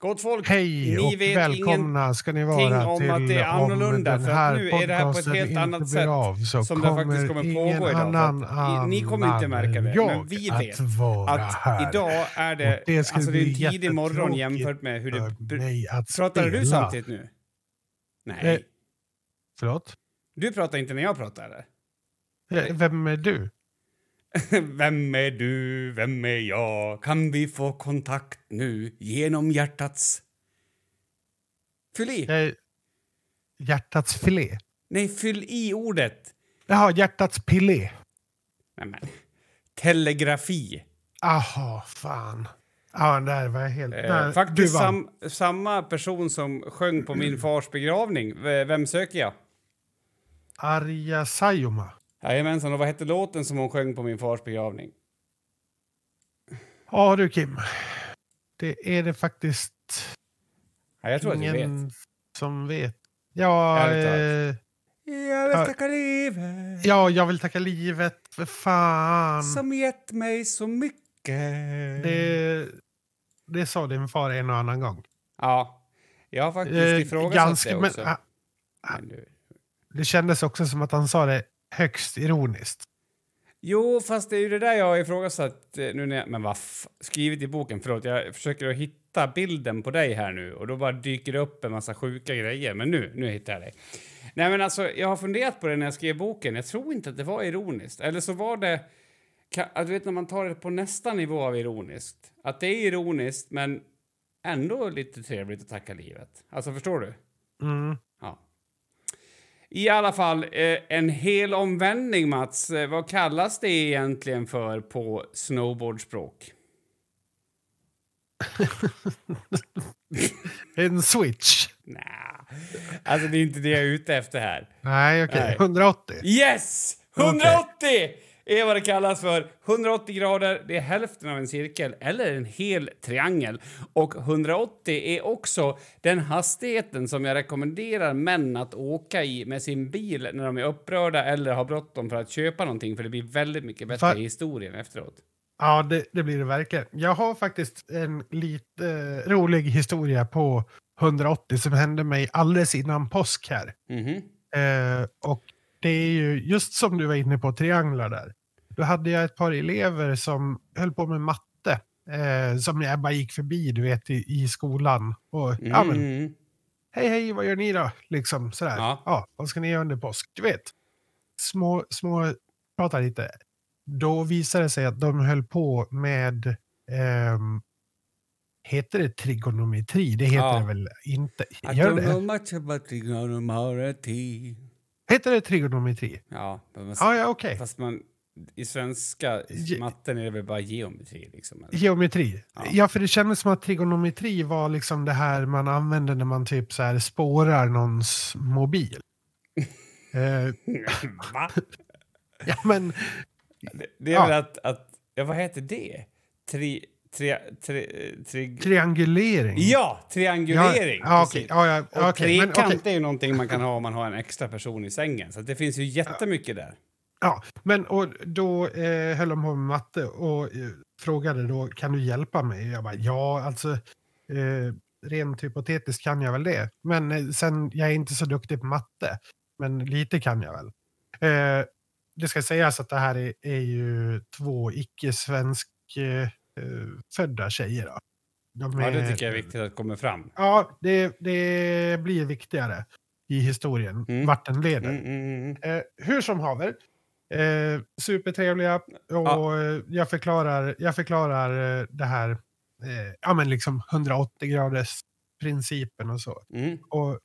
Gott folk, Hej ni och vet välkomna ska ni vara om till att det är annorlunda, för att nu är det här på ett helt annat sätt av, som det faktiskt kommer pågå idag. Annan att ni kommer inte märka det, men vi att vet Att här. idag är det, det alltså det är en tidig morgon jämfört med hur det... mig att Pratade du samtidigt nu? Nej. Eh, Förlåt? Du pratar inte när jag pratar eller? Eh, Vem är du? Vem är du, vem är jag? Kan vi få kontakt nu genom hjärtats... Fyll i. Är hjärtats filé. Nej, fyll i ordet. Jaha, hjärtats pilé. Nej, men. Telegrafi. Aha, fan. Ja, där var jag helt... Eh, faktiskt sam, samma person som sjöng på min fars begravning. Vem söker jag? Arja Saijonmaa. Jajamensan, och vad hette låten som hon sjöng på min fars begravning? Ja du Kim. Det är det faktiskt Ja, jag tror att du ingen vet. som vet. Ja, eh, Jag vill tacka livet ja, jag vill tacka livet för fan. som gett mig så mycket. Det, det sa din far en och annan gång. Ja, jag har faktiskt Eh, ifrågasatt ganska, det men, också. ah, Men det kändes också som att han sa det högst ironiskt. Jo, fast det är ju det där jag har ifrågasatt eh, nu när jag... Men vad Skrivit i boken, förlåt. Jag försöker att hitta bilden på dig här nu och då bara dyker det upp en massa sjuka grejer. Men nu, nu hittar jag dig. Nej men alltså, jag har funderat på det när jag skrev boken. Jag tror inte att det var ironiskt. Eller så var det... Ka, att du vet när man tar det på nästa nivå av ironiskt. Att det är ironiskt men ändå lite trevligt att tacka livet. Alltså förstår du? Mm. I alla fall, eh, en hel omvändning, Mats. Eh, vad kallas det egentligen för på snowboardspråk? En switch. Nja, alltså det är inte det jag är ute efter här. Nej, okej. Nej. 180. Yes! 180 är vad det kallas för. 180 grader, det är hälften av en cirkel eller en hel triangel. Och 180 är också den hastigheten som jag rekommenderar män att åka i med sin bil när de är upprörda eller har bråttom för att köpa någonting för det blir väldigt mycket bättre i historien efteråt. Ja, det, det blir det verkligen. Jag har faktiskt en lite eh, rolig historia på 180 som hände mig alldeles innan påsk här. Mhm. Eh, och det är ju just som du var inne på, trianglar där. Då hade jag ett par elever som höll på med matte. Eh, som jag bara gick förbi, du vet, i, i skolan. Och, ja, men, Mm. hej, hej, vad gör ni då? Liksom sådär. Ja. Ja. vad ska ni göra under påsk? Du vet, små, små, prata lite. Då visade det sig att de höll på med, ehm, heter det trigonometri? Det heter Ja. det väl inte? I Gör don't know det? much about trigonometry. Heter det trigonometri? Ja, men Ja, ja, okej. fast man... I svenska matten är det väl bara geometri liksom? eller? Geometri. Ja. Ja. för det kändes som att trigonometri var liksom det här man använder när man typ så här spårar någons mobil. eh, Va? ja, men Det, det är Ja. väl att, att... Ja, vad heter det? Tri... Tri... tri, tri triangulering. ja, triangulering! Ja, ja. Ja, ja, Och men trekant okej. är ju någonting man kan ha om man har en extra person i sängen. Så det finns ju jättemycket där. Ja, men och då eh, höll de på med matte och eh, frågade då, kan du hjälpa mig? Jag bara, ja, alltså eh, rent hypotetiskt kan jag väl det. Men eh, sen, jag är inte så duktig på matte, men lite kan jag väl. Eh, det ska sägas att det här är, är ju två icke-svensk eh, eh, födda tjejer. Då. De Ja, det är- tycker jag är viktigt att komma fram. Ja, det, det blir viktigare i historien, Mm. vart den leder. Mm, mm, mm. Eh, hur som haver. Eh, supertrevliga och Ja. eh, jag förklarar, jag förklarar eh, det här, eh, ja men liksom 180 graders principen och så. Mm. Och,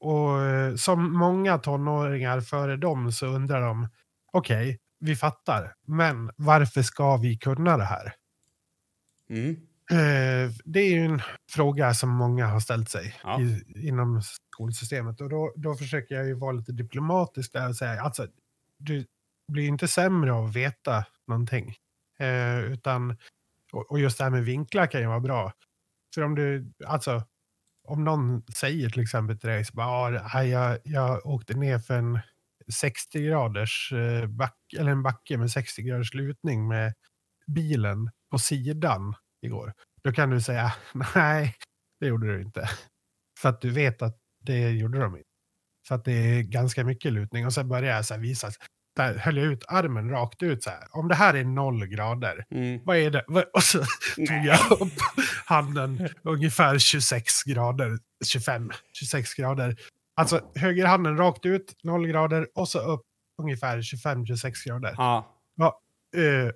och eh, som många tonåringar före dem så undrar de, okej, vi fattar, men varför ska vi kunna det här? Mm. Eh, det är ju en fråga som många har ställt sig Ja. i, inom skolsystemet. Och då, då försöker jag ju vara lite diplomatisk där och säga, alltså, du blir ju inte sämre av att veta någonting. Eh, utan, och, och just det här med vinklar kan ju vara bra. För om du, alltså, om någon säger till exempel till dig så bara, ah, jag, jag åkte ner för en 60 graders eh, back, eller en backe med 60 graders lutning med bilen på sidan igår. Då kan du säga, nej, det gjorde du inte. För att du vet att det gjorde de inte. För att det är ganska mycket lutning. Och sen började jag så här visa. Där höll jag ut armen rakt ut så här. Om det här är noll grader, Mm. vad är det? Och så tog jag upp handen ungefär 26 grader. 25, 26 grader. Alltså högerhanden rakt ut, noll grader. Och så upp ungefär 25-26 grader. Ja. Eh,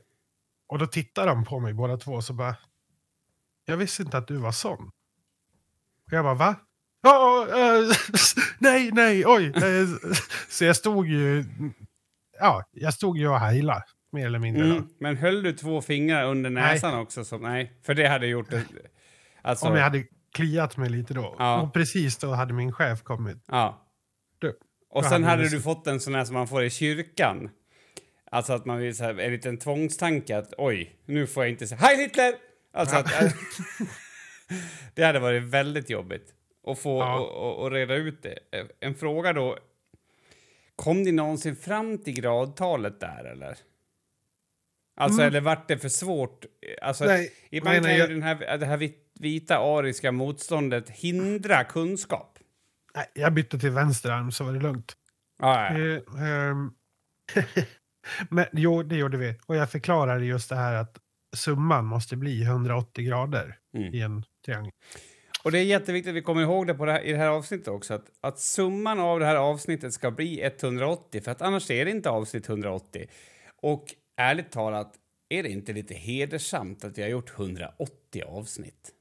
och då tittar de på mig båda två och så bara. Jag visste inte att du var sån. Och jag bara va? Ja, eh, nej, nej, oj. Eh, så jag stod ju. Ja, jag stod ju och heilade. Mer eller mindre. Mm. Men höll du två fingrar under näsan också? Som, nej, för det hade gjort det. Alltså, Om jag hade kliat mig lite då. Ja. Och precis då hade min chef kommit. Ja. Du, Och sen hade du fått en sån här som man får i kyrkan. Alltså att man vill så här, en liten tvångstanke att oj, nu får jag inte säga Hej Hitler! Alltså att, det hade varit väldigt jobbigt att få Ja. och, och, och reda ut det. En fråga då. Kom ni någonsin fram till gradtalet där eller? Alltså eller vart det för svårt? Alltså, Mm. Nej, ibland nej, nej, kan ju jag- den här, det här vit- vita ariska motståndet hindra kunskap. Nej, jag bytte till vänster arm så var det lugnt. Ja, ja. Eh, ehm, Men jo, det gjorde vi. Och jag förklarade just det här att summan måste bli 180 grader Mm. i en triangel. Och det är jätteviktigt att vi kommer ihåg det, på det här, i det här avsnittet också. Att, att summan av det här avsnittet ska bli 180, för att annars är det inte avsnitt 180. Och ärligt talat, är det inte lite hedersamt att vi har gjort 180 avsnitt?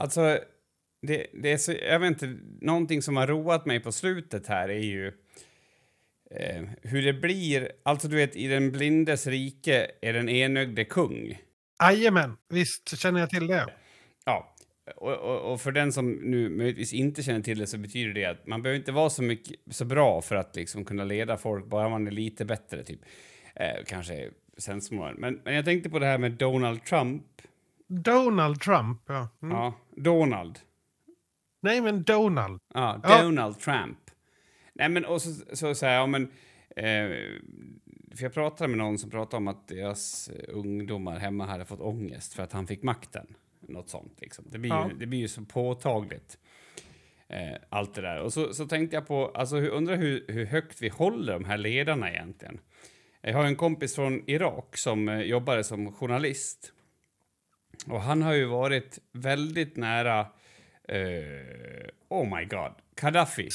Alltså, det, det är så, jag vet inte, någonting som har roat mig på slutet här är ju eh, hur det blir, alltså du vet i den blindes rike är den enögde kung. Jajamän, visst känner jag till det. Ja, och, och, och för den som nu möjligtvis inte känner till det så betyder det att man behöver inte vara så, mycket, så bra för att liksom kunna leda folk, bara man är lite bättre typ. Eh, kanske sensmoral. Men, men jag tänkte på det här med Donald Trump. Donald Trump, ja. Mm. Ja, Donald. Nej, men Donald. Ja, Ja. Donald Trump. Nej, men och så, så säger jag, ja, men... Eh, för jag pratade med någon som pratade om att deras ungdomar hemma hade fått ångest för att han fick makten. Något sånt liksom. Det blir, Ja. ju, det blir ju så påtagligt. Eh, allt det där. Och så, så tänkte jag på, alltså undrar hur, hur högt vi håller de här ledarna egentligen. Jag har en kompis från Irak som eh, jobbade som journalist. Och han har ju varit väldigt nära, eh, oh my god, Gaddafi.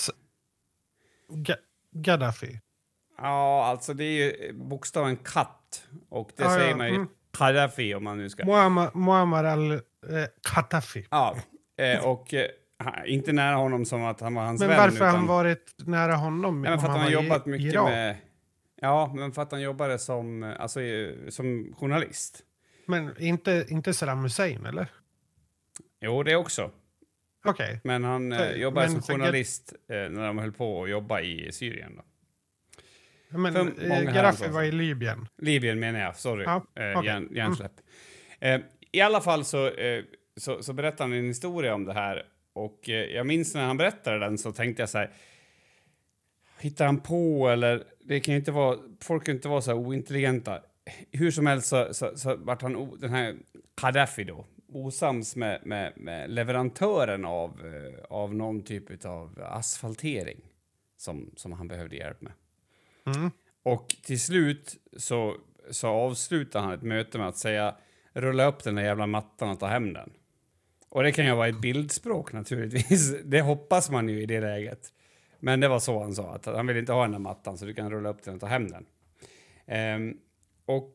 Ga Gaddafi. Ja, alltså det är ju bokstaven katt. Och det Ja, säger ja, man ju mm. Gaddafi om man nu ska... Muammar, Muammar al-Khattafi. Ja, eh, och eh, han- inte nära honom som att han var hans men vän. varför har han utan- varit nära honom? Nej, men för att han i- jobbat mycket Irak? med... Ja, men för att han jobbade som, eh, alltså, eh, som journalist. Men inte, inte Saddam Hussein, eller? Jo, det också. Okej. Men han eh, jobbade men som journalist eh, när de höll på att jobba i Syrien. Då. Men eh, Gaddafi var i. Libyen. Libyen menar jag, sorry. Ja, eh, okej. hjärn, hjärnsläpp. Eh, I alla fall så, eh, så, så berättade han en historia om det här. Och eh, jag minns när han berättade den så tänkte jag så här. Hittar han på eller? Det kan ju inte vara, folk kan inte vara så här ointelligenta. Hur som helst så, så, så vart han, den här Gaddafi då, osams med, med, med leverantören av, eh, av någon typ av asfaltering som, som han behövde hjälp med. Mm. Och till slut så, så avslutar han ett möte med att säga rulla upp den där jävla mattan och ta hem den. Och det kan ju vara ett bildspråk naturligtvis. Det hoppas man ju i det läget. Men det var så han sa, att han vill inte ha den där mattan så du kan rulla upp den och ta hem den. Ehm, och,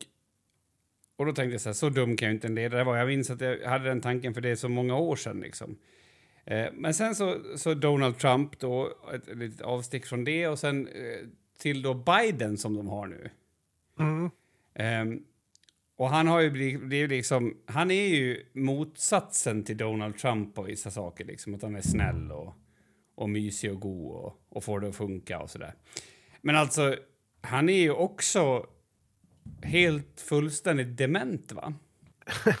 och då tänkte jag så här, så dum kan ju inte en ledare vara. Jag minns att jag hade den tanken för det är så många år sedan liksom. Eh, men sen så, så Donald Trump då, ett litet avstick från det och sen eh, till då Biden som de har nu. Mm. Ehm, och han har ju blivit, liksom, han är ju motsatsen till Donald Trump på vissa saker, liksom att han är snäll och, och mysig och god och, och får det att funka och sådär. Men alltså, Han är ju också helt fullständigt dement, va?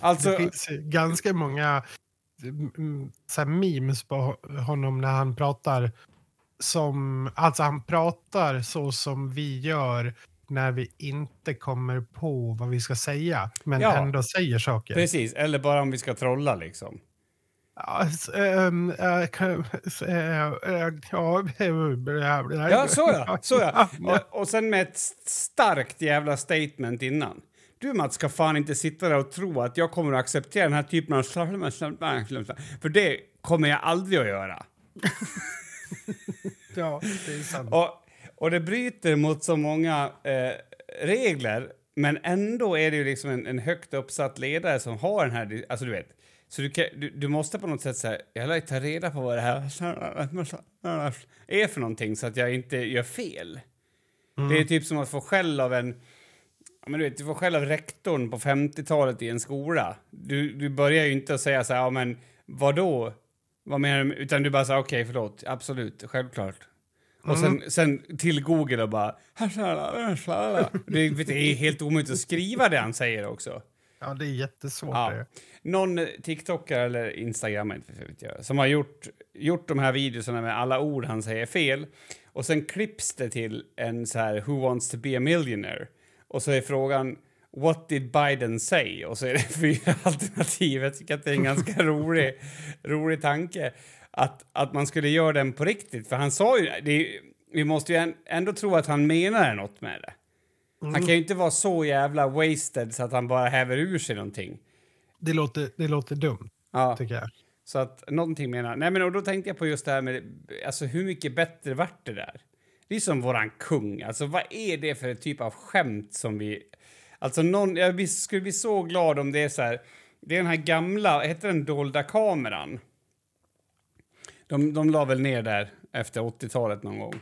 alltså... Det finns ganska många mm, så här memes på honom när han pratar som, alltså han pratar så som vi gör när vi inte kommer på vad vi ska säga, men Ja. ändå säger saker. Precis, eller bara om vi ska trolla liksom. Ja, s- ehm, äh, ja, så ja. Så ja. Och, och sen med ett st- starkt jävla statement innan. Du Mats ska fan inte sitta där och tro att jag kommer att acceptera den här typen av... För det kommer jag aldrig att göra. ja, det är sant. Och, och det bryter mot så många eh, regler, men ändå är det ju liksom en, en högt uppsatt ledare som har den här... Alltså du vet, så du, kan, du, du måste på något sätt säga, jag lär ta reda på vad det här är för någonting så att jag inte gör fel. Det är typ som att få skäll av en... Men du, vet, du får skäll av rektorn på 50-talet i en skola. Du, du börjar ju inte att säga så här, ja men vadå? Vad menar du? Utan du bara säger okej, förlåt, absolut, självklart. Och sen, sen till Google och bara... Det är helt omöjligt att skriva det han säger också. Ja, det är jättesvårt. Ja. det. Någon TikTokare eller jag, som har gjort, gjort de här videorna med alla ord han säger fel. Och sen klipps det till en så här Who wants to be a millionaire? Och så är frågan What did Biden say? Och så är det fyra alternativ. Jag tycker att det är en ganska rolig, rolig tanke att, att man skulle göra den på riktigt. För han sa ju, det är, vi måste ju än- ändå tro att han menar något med det. Han kan ju inte vara så jävla wasted så att han bara häver ur sig någonting. Det, låter, det låter dumt, Ja, tycker jag. så att någonting menar... Nej, men och då tänkte jag på just det här med... Alltså hur mycket bättre vart det där? Det är som våran kung. Alltså vad är det för typ av skämt som vi... Alltså någon... Jag skulle bli så glad om det är så här... Det är den här gamla... Heter den dolda kameran? De, de la väl ner där efter 80-talet någon gång.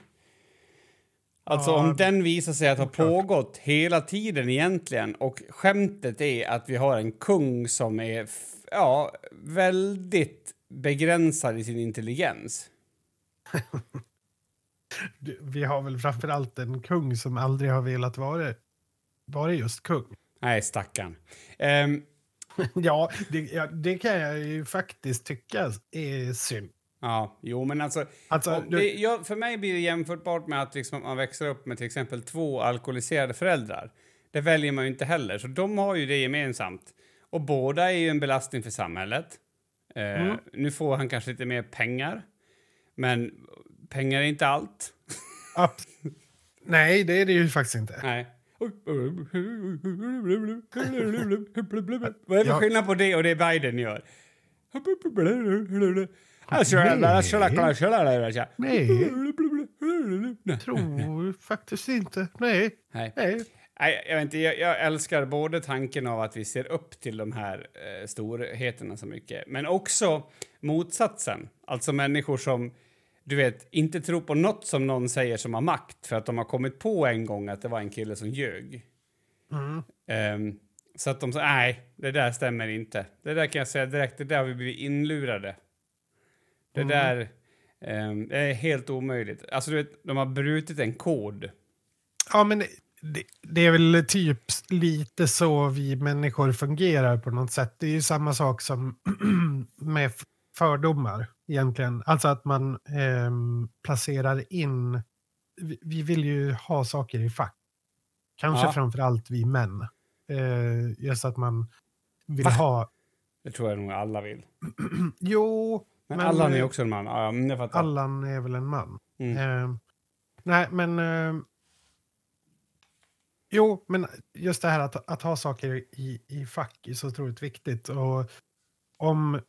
Alltså Ja, om den visar sig att ha pågått hela tiden egentligen och skämtet är att vi har en kung som är ja, väldigt begränsad i sin intelligens. Vi har väl framförallt en kung som aldrig har velat vara, vara just kung. Nej, stackarn. Ehm, ja, det, ja, det kan jag ju faktiskt tycka är synd. Ja, jo, men alltså... Alltså, du, det, ja, för mig blir det jämförbart med att liksom, man växer upp med till exempel två alkoholiserade föräldrar. Det väljer man ju inte heller, så de har ju det gemensamt. Och båda är ju en belastning för samhället. Eh, Mm. Nu får han kanske lite mer pengar, men pengar är inte allt. ja, nej, det är det ju faktiskt inte. Nej. Vad är det för skillnad på det och det Biden gör? Nej, tror faktiskt inte. Nej, Nej. nej. Nej, jag, vet inte, jag, jag älskar både tanken av att vi ser upp till de här eh, storheterna så mycket, men också motsatsen. Alltså människor som, du vet, inte tror på något som någon säger som har makt för att de har kommit på en gång att det var en kille som ljög. Mm. Ehm, så att de säger, nej, det där stämmer inte. Det där kan jag säga direkt, det där har vi blivit inlurade. Det Mm. där det är helt omöjligt. Alltså, du vet, de har brutit en kod. Ja, men det, det är väl typ lite så vi människor fungerar på något sätt. Det är ju samma sak som med fördomar egentligen. Alltså att man ehm, placerar in... Vi, vi vill ju ha saker i fack. Kanske Ja. framför allt vi män. Eh, just att man vill Va? ha... Det tror jag nog alla vill. Jo, Men, Men, Allan är också en man. Ja, jag fattar. Allan är väl en man. Mm. Eh, nej, men... Eh, jo, men just det här att, att ha saker i, i fack är så otroligt viktigt. Och om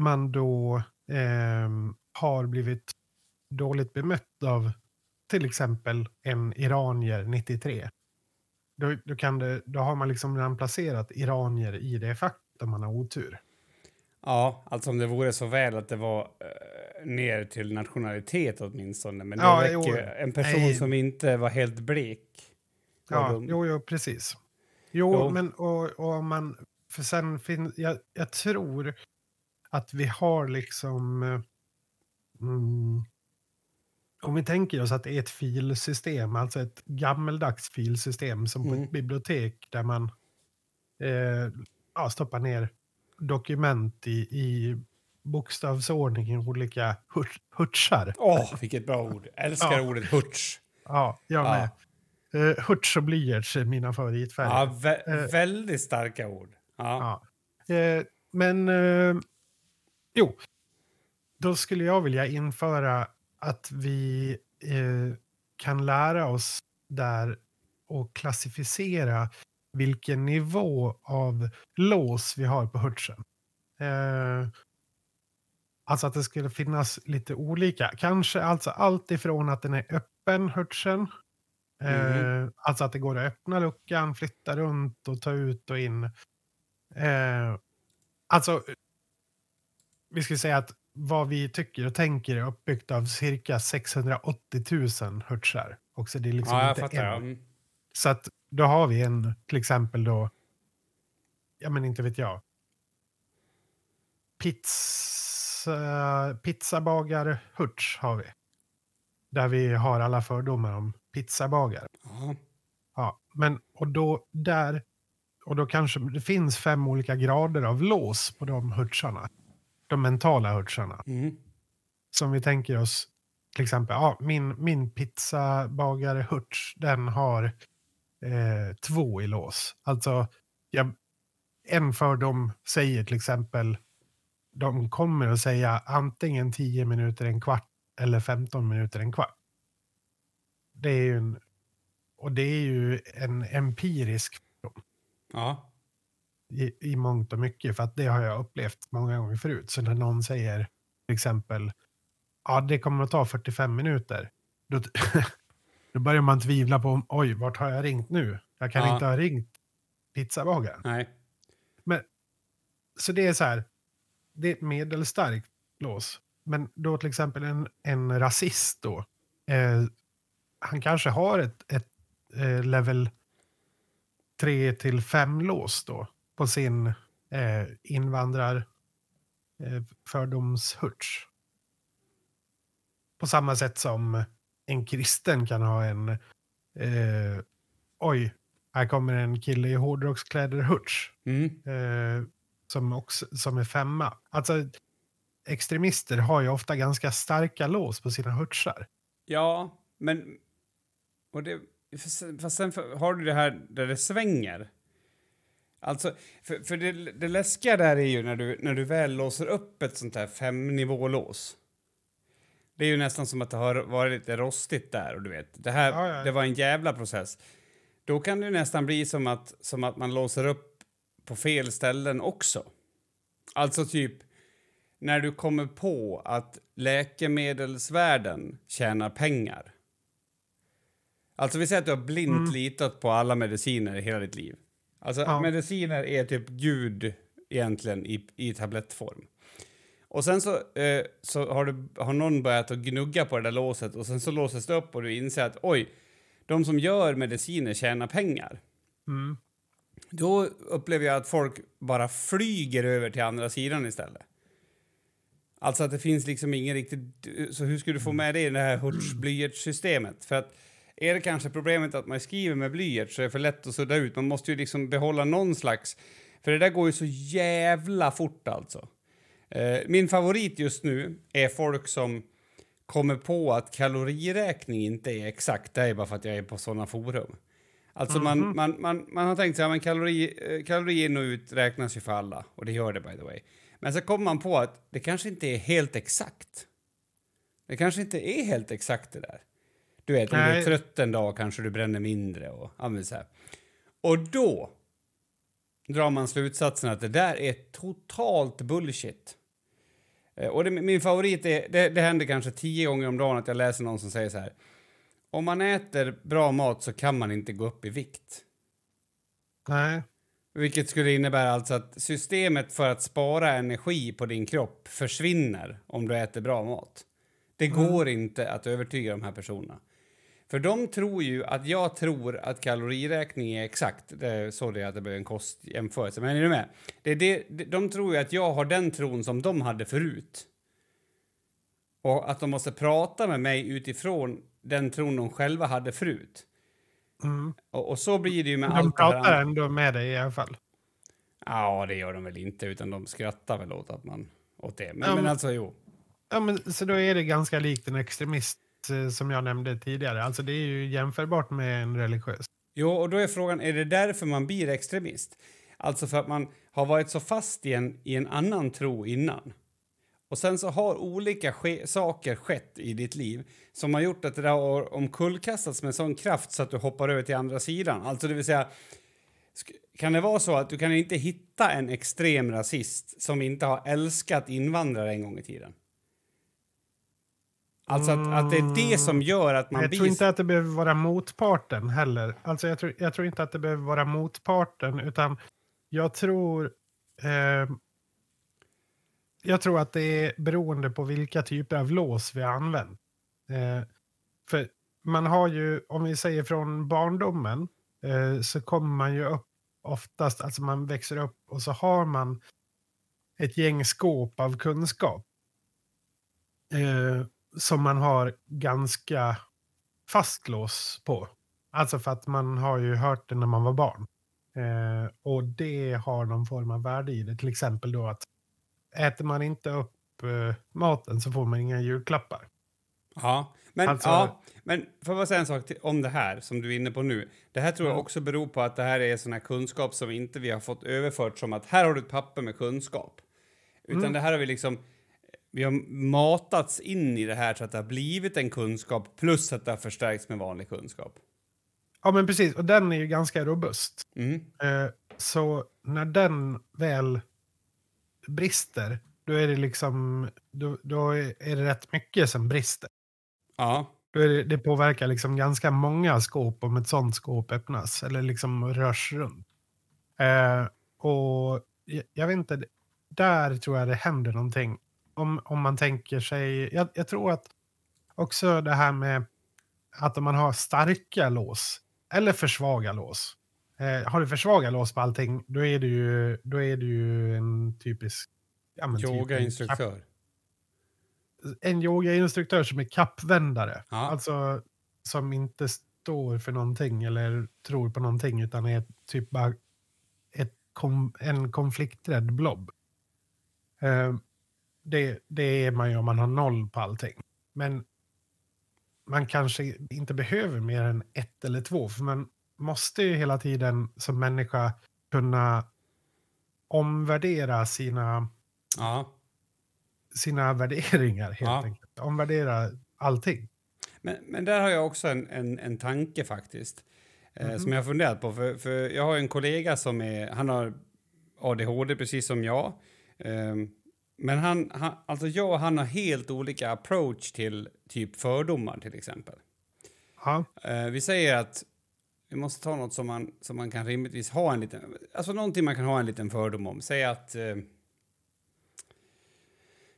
man då eh, har blivit dåligt bemött av till exempel en iranier 93. Då, då, kan det, då har man liksom redan placerat iranier i det facket om man har otur. Ja, alltså om det vore så väl att det var eh, ner till nationalitet åtminstone. Men det Ja, räcker jo. ju. En person Nej. som inte var helt blek. var Ja, dum. jo, jo, precis. Jo, Jo. men och, och man... För sen finns... Jag, jag tror att vi har liksom... eh, Mm, om vi tänker oss att det är ett filsystem, alltså ett gammeldags filsystem som på Mm. ett bibliotek där man eh, ja, stoppar ner dokument i, i bokstavsordning i olika hurt- hurtsar. Åh, vilket bra ord. Älskar Ja. ordet hurts. Ja, jag Ja. med. Eh, hurts och blyerts är mina favoritfärger. Ja, vä- Eh. väldigt starka ord. Ja. Eh, men jo, då skulle jag vilja införa att vi kan lära oss där och klassificera vilken nivå av lås vi har på hurtsen. Eh, alltså att det skulle finnas lite olika. Kanske alltså allt ifrån att den är öppen, hurtsen. Eh, Alltså att det går att öppna luckan, flytta runt och ta ut och in. Eh, alltså, vi ska säga att vad vi tycker och tänker är uppbyggt av cirka 680 000 hertzar. Också det är liksom ja, inte fattar. En. Mm. Så att då har vi en, till exempel då, ja men inte vet jag, pizza, hertz har vi. Där vi har alla fördomar om pizzabagare. Ja. Ja, men och då där, och då kanske det finns fem olika grader av lås på de hertzarna. De mentala hertzarna. Mm. Som vi tänker oss, till exempel, ja, min, min pizzabagare hertz, den har eh, två i lås. Alltså, jag, en fördom säger till exempel, de kommer att säga antingen 10 minuter, en kvart eller 15 minuter, en kvart. Det är ju en, och det är ju en empirisk ja. i, i mångt och mycket, för att det har jag upplevt många gånger förut. Så när någon säger till exempel, ja det kommer att ta 45 minuter, då, då börjar man tvivla på, oj, vart har jag ringt nu? Jag kan Ja. inte ha ringt pizzabagaren. Nej. Så det är så här, det är ett medelstarkt lås. Men då till exempel en, en rasist då, eh, han kanske har ett, ett eh, level 3 till 5 lås då på sin eh, invandrar eh, fördomshurts. På samma sätt som en kristen kan ha en eh, oj, här kommer en kille i hårdrockskläder hurts Mm. eh, som, också, som är femma. Alltså, extremister har ju ofta ganska starka lås på sina hurtsar. Ja, men... Och det, fast sen- har du det här där det svänger. Alltså, för, för det, det läskiga där är ju när du, när du väl låser upp ett sånt här femnivålås. Det är ju nästan som att det har varit lite rostigt där och du vet. Det här, Ja, ja. det var en jävla process. Då kan det nästan bli som att, som att man låser upp på fel ställen också. Alltså typ när du kommer på att läkemedelsvärlden tjänar pengar. Alltså vi säger att du har blint Mm. litat på alla mediciner i hela ditt liv. Alltså Ja. mediciner är typ Gud egentligen i, i tablettform. Och sen så, eh, så har, du, har någon börjat att gnugga på det där låset och sen så låses det upp och du inser att oj, de som gör mediciner tjänar pengar. Mm. Då upplever jag att folk bara flyger över till andra sidan istället. Alltså att det finns liksom ingen riktigt... Så hur ska du få med det i det här Hurts-blyertssystemet? För att är det kanske problemet att man skriver med blyerts så är det för lätt att sudda ut. Man måste ju liksom behålla någon slags... För det där går ju så jävla fort alltså. Eh, min favorit just nu är folk som kommer på att kaloriräkning inte är exakt. Det är bara för att jag är på sådana forum. Alltså man, man, man, man har tänkt sig att ja, kalori, eh, kalori in och ut räknas ju för alla. Och det gör det by the way. Men så kommer man på att det kanske inte är helt exakt. Det kanske inte är helt exakt det där. Du vet, om du är Nej. trött en dag kanske du bränner mindre och men så här. Och då drar man slutsatsen att det där är totalt bullshit. Eh, Och det, min favorit är, det, det händer kanske tio gånger om dagen att jag läser någon som säger så här. Om man äter bra mat så kan man inte gå upp i vikt. Nej. Vilket skulle innebära alltså att systemet för att spara energi på din kropp försvinner om du äter bra mat. Det går inte att övertyga de här personerna. För de tror ju att jag tror att kaloriräkning är exakt. Det är att det blir en kostjämförelse. Men är du med? Det det, de tror ju att jag har den tron som de hade förut. Och att de måste prata med mig utifrån den tron de själva hade förut. Mm. Och, och så blir det ju med De allt här pratar andra. ändå med dig i alla fall. Ja, det gör de väl inte, utan de skrattar väl åt att man... Åt det. Men, Ja, men men- alltså, jo. Ja, men, så då är det ganska likt en extremist Eh, som jag nämnde tidigare. Alltså det är ju jämförbart med en religiös. Jo, och då är frågan, är det därför man blir extremist? Alltså för att man har varit så fast i en, i en annan tro innan. Och sen så har olika ske- saker skett i ditt liv som har gjort att det där har omkullkastats med sån kraft så att du hoppar över till andra sidan. Alltså det vill säga, kan det vara så att du kan inte hitta en extrem rasist som inte har älskat invandrare en gång i tiden? Alltså att, att det är det som gör att man jag tror inte att det behöver vara motparten heller. Alltså jag, tror, jag tror inte att det behöver vara motparten, utan jag tror... Eh, jag tror att det är beroende på vilka typer av lås vi har använt. Eh, för man har ju, om vi säger från barndomen, eh, så kommer man ju upp oftast, alltså man växer upp och så har man ett gäng skåp av kunskap. Eh, som man har ganska fastlås på. Alltså för att man har ju hört det när man var barn. Eh, och det har någon form av värde i det. Till exempel då att äter man inte upp eh, maten så får man inga julklappar. Ja, men, Alltså- ja, men får jag bara säga en sak till, om det här som du är inne på nu. Det här tror jag Mm. också beror på att det här är sån här kunskap som inte vi har fått överfört som att här har du ett papper med kunskap. Utan Mm. det här har vi liksom, vi har matats in i det här så att det har blivit en kunskap plus att det har förstärkts med vanlig kunskap. Ja men precis, och den är ju ganska robust. Mm. Eh, så när den väl brister, då är det liksom, då, då är det rätt mycket som brister. Ja, Då är det, det påverkar liksom ganska många skåp om ett sånt skåp öppnas eller liksom rörs runt. Eh, och jag, jag vet inte, där tror jag det händer någonting. Om, om man tänker sig, jag, jag tror att också det här med att om man har starka lås eller för svaga lås. Eh, har du för svaga lås på allting, då är det ju, då är det ju en typisk... Ja, typ en yogainstruktör. en yogainstruktör som är kappvändare. Ja. Alltså som inte står för någonting eller tror på någonting utan är typ bara ett en konflikträdd blob. Eh, det, det är man ju om man har noll på allting. Men man kanske inte behöver mer än ett eller två. För man måste ju hela tiden som människa kunna omvärdera sina Ja. sina värderingar helt Ja. enkelt. Omvärdera allting. Men, men där har jag också en, en, en tanke faktiskt. Eh, Mhm. Som jag har funderat på. För, för jag har en kollega som är, han har ADHD precis som jag. Ehm, men han, han, alltså jag och han har helt olika approach till typ fördomar till exempel. Ja, Eh, vi säger att vi måste ta något som man, som man kan rimligtvis ha en liten, alltså någonting man kan ha en liten fördom om. Säg att, eh,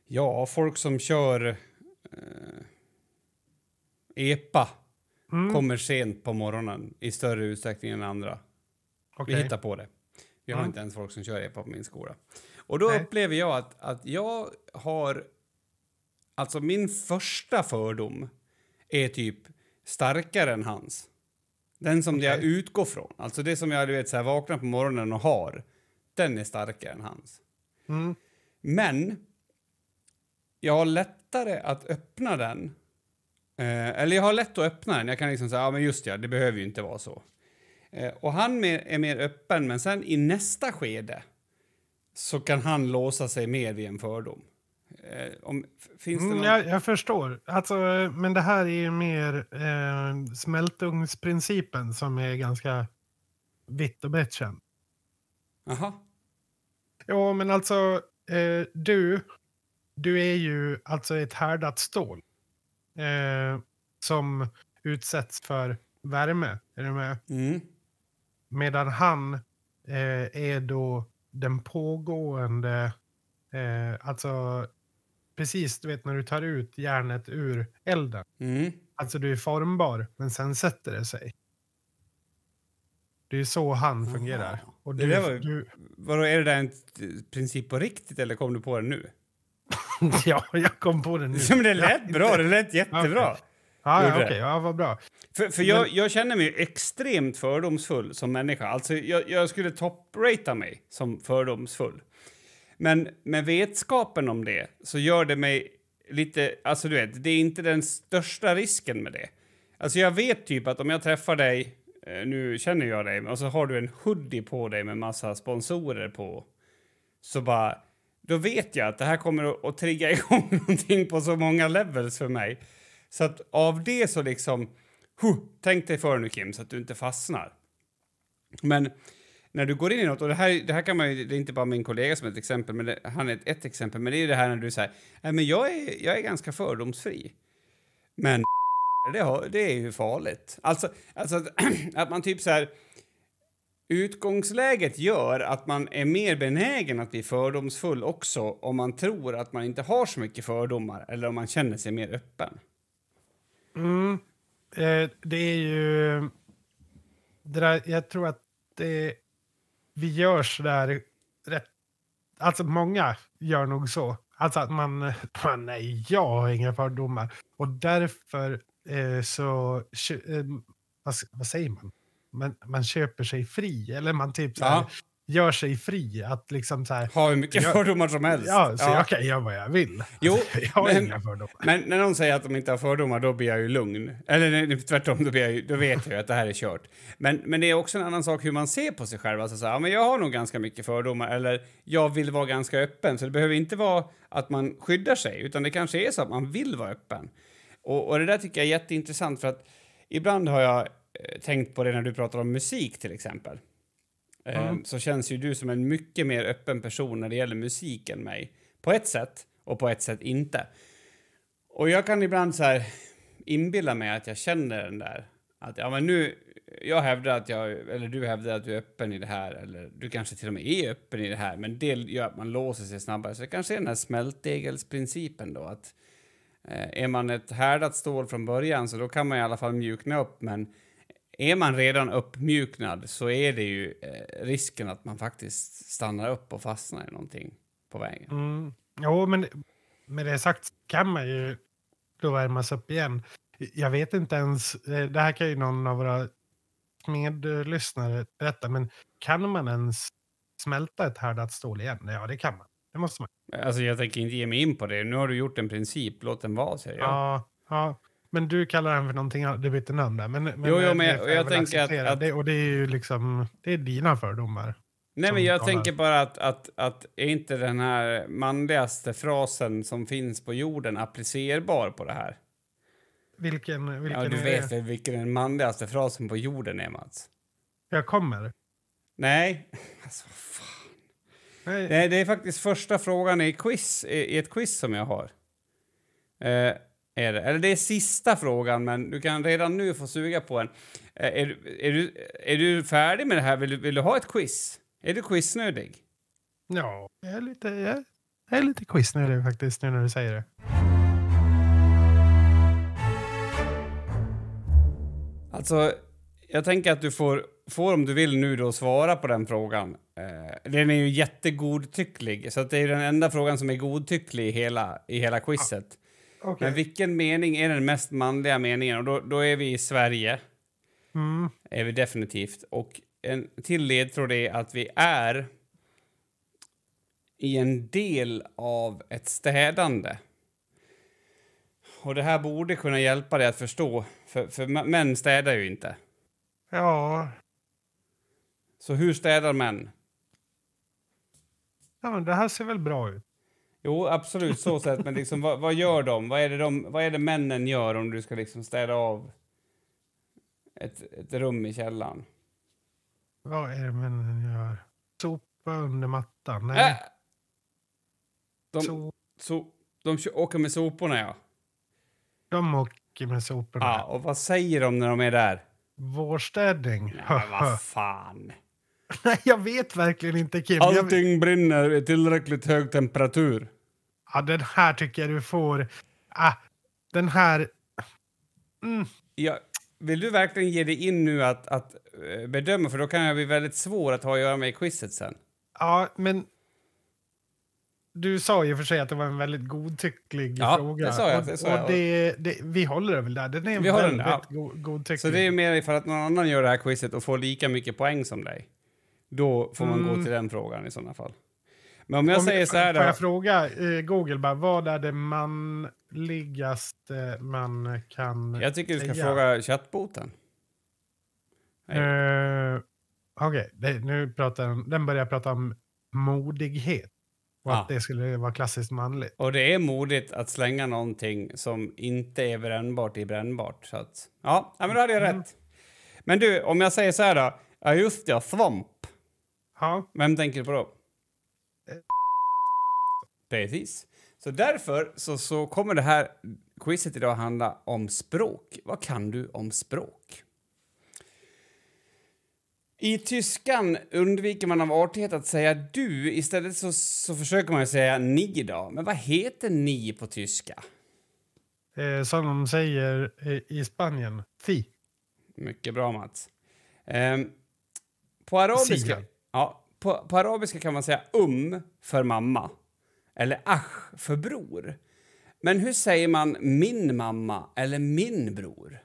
ja, folk som kör eh, EPA mm, kommer sent på morgonen i större utsträckning än andra. okej. Vi hittar på det. Vi har Mm. inte ens folk som kör EPA på min skola. Och då Nej. upplever jag att, att jag har... Alltså min första fördom är typ starkare än hans. Den som jag Okej. utgår från. Alltså det som jag du vet, så här, vaknar på morgonen och har. Den är starkare än hans. Mm, Men jag har lättare att öppna den. Eh, eller jag har lätt att öppna den. Jag kan liksom säga, ja men just ja, det behöver ju inte vara så. Eh, och han mer, är mer öppen, men sen i nästa skede så kan han låsa sig mer vid en fördom. Eh, om, finns det mm, jag, jag förstår. Alltså, men det här är ju mer eh, smältugnsprincipen som är ganska vitt och brett känd. Aha. Ja, men alltså eh, du, du är ju alltså ett härdat stål. Eh, som utsätts för värme. Är du med? Mm. Medan han eh, är då den pågående, eh, alltså precis du vet när du tar ut järnet ur elden. Mm. Alltså du är formbar, men sen sätter det sig. Det är så han Aha. fungerar. Och Det du, där var du, Vadå, är det där en princip på riktigt eller kom du på det nu? ja, jag kom på det nu. Men det lät bra, det lät jättebra. Okej. Ja, ja okej. Ja, vad bra. För, för jag, jag känner mig extremt fördomsfull som människa. Alltså, jag, jag skulle topprata mig som fördomsfull. Men med vetskapen om det så gör det mig lite... Alltså, du vet, det är inte den största risken med det. Alltså, jag vet typ att om jag träffar dig, eh, nu känner jag dig, och så har du en hoodie på dig med massa sponsorer på, så bara... Då vet jag att det här kommer att, att trigga igång någonting på så många levels för mig. Så att av det så liksom... Huh, tänk dig för nu Kim, så att du inte fastnar. Men när du går in i något, och det här, det här kan man ju, det är inte bara min kollega som är ett exempel, men det, han är ett, ett exempel, men det är det här när du säger, nej men jag är, jag är ganska fördomsfri. Men det, har, det är ju farligt. Alltså, alltså att, att man typ så här, utgångsläget gör att man är mer benägen att bli fördomsfull också om man tror att man inte har så mycket fördomar eller om man känner sig mer öppen. Mm. Eh, det är ju... Det där, jag tror att det, vi gör så där rätt... Alltså många gör nog så. Alltså att man, man nej, jag har inga fördomar. Och därför eh, så, kö- eh, vad, vad säger man? man? Man köper sig fri, eller man typ så här, Ja gör sig fri. Att liksom så här, Har hur mycket Ja. fördomar som helst. ja, så jag kan göra vad jag vill. Jo, jag har men- inga fördomar. Men när någon säger att de inte har fördomar, då blir jag ju lugn. Eller nej, tvärtom, då, jag då vet jag att det här är kört. Men, men det är också en annan sak hur man ser på sig själv. Alltså så här, ja, men jag har nog ganska mycket fördomar, eller jag vill vara ganska öppen. Så det behöver inte vara att man skyddar sig, utan det kanske är så att man vill vara öppen. Och, och det där tycker jag är jätteintressant, för att ibland har jag eh, tänkt på det när du pratar om musik till exempel. Mm. Så känns ju du som en mycket mer öppen person när det gäller musik än mig. På ett sätt, och på ett sätt inte. Och jag kan ibland så här inbilla mig att jag känner den där. Att ja, men nu, jag hävdar att jag, eller du hävdar att du är öppen i det här, eller du kanske till och med är öppen i det här, men det gör att man låser sig snabbare. Så det kanske är den här smältdegelsprincipen då, att eh, är man ett härdat stål från början så då kan man i alla fall mjukna upp, men är man redan uppmjuknad så är det ju eh, risken att man faktiskt stannar upp och fastnar i någonting på vägen. Mm. Jo, men med det sagt kan man ju då värmas upp igen. Jag vet inte ens, eh, det här kan ju någon av våra medlyssnare berätta, men kan man ens smälta ett härdat stål igen? Ja, det kan man. Det måste man. Alltså jag tänker inte ge mig in på det. Nu har du gjort en princip, låt den vara, säger jag. Ja. ja. Men du kallar den för någonting annat, du bytte namn där. Men, men, Jo, jo, men jag- jag väl tänker att- att- Det, och det är ju liksom, det är dina fördomar. Nej, men jag talar. tänker bara att, att, att är inte den här manligaste frasen som finns på jorden applicerbar på det här? Vilken, vilken Ja, du vet väl vilken den manligaste frasen på jorden är, Mats? Jag kommer. Nej, alltså vad fan. Nej. Nej, det är faktiskt första frågan i, quiz, i i ett quiz som jag har. Eh, är det. Eller det är sista frågan, men du kan redan nu få suga på en. Eh, är, du- är, du, är du färdig med det här? Vill du, vill du ha ett quiz? Är du quiznödig? Ja, jag är lite, jag är lite quiznödig faktiskt nu när du säger det. Alltså, jag tänker att du får, får om du vill nu då svara på den frågan. Eh, den är ju jättegodtycklig, så att det är den enda frågan som är godtycklig i hela, i hela quizet. Men vilken mening är den mest manliga meningen? Och då, då är vi i Sverige, Mm. är vi definitivt. Och en till ledtråd är att vi är i en del av ett städande. Och det här borde kunna hjälpa dig att förstå, för, för män städar ju inte. Ja, Så hur städar män? ja, men det här ser väl bra ut. Jo, absolut så sett, men liksom, vad, vad gör de? Vad är, det de? vad är det männen gör om du ska liksom städa av ett, ett rum i källaren? Vad är det männen gör? Sopa under mattan? Nej. Äh! De, So so, de åker med soporna, ja. de åker med soporna. ja. Och vad säger de när de är där? Vårstädning. Men vad fan. Nej, jag vet verkligen inte Kim. Jag, Allting brinner i tillräckligt hög temperatur. ja, den här tycker jag du får. Ah, den här... Mm. Ja, vill du verkligen ge dig in nu att, att eh, bedöma? För då kan jag bli väldigt svår att ha att göra med i quizet sen. Ja, men... du sa ju för sig att det var en väldigt godtycklig Ja, fråga. det sa jag, Och, det sa jag. och det, det, vi håller det väl där. Den är Vi den väldigt där, go godtycklig. Så det är mer ifall att någon annan gör det här quizet och får lika mycket poäng som dig. Då får man gå Mm. till den frågan i sådana fall. Men om jag Om- säger så här Får jag fråga eh, Google bara, vad är det manligaste man kan Jag tycker du ska säga? fråga chattboten. Eh, Okej, det- nu pratar den, den börjar prata om modighet. Och Ja. att det skulle vara klassiskt manligt. Och det är modigt att slänga någonting som inte är brännbart i brännbart. Så att, ja, ja, men då hade jag Mm. rätt. Men du, om jag säger så här då. Ja, just det, svamp. Ja, Vem tänker du på då? Eh. Precis. Så därför så, så kommer det här quizet idag handla om språk. Vad kan du om språk? I tyskan undviker man av artighet att säga du. Istället så, så försöker man säga ni då. Men vad heter ni på tyska? eh, som de säger eh, i Spanien, fi. Mycket bra, Mats. Ehm, på, arabiska, Sia. Ja, på, på arabiska kan man säga um för mamma eller ach för bror. Men hur säger man min mamma eller min bror?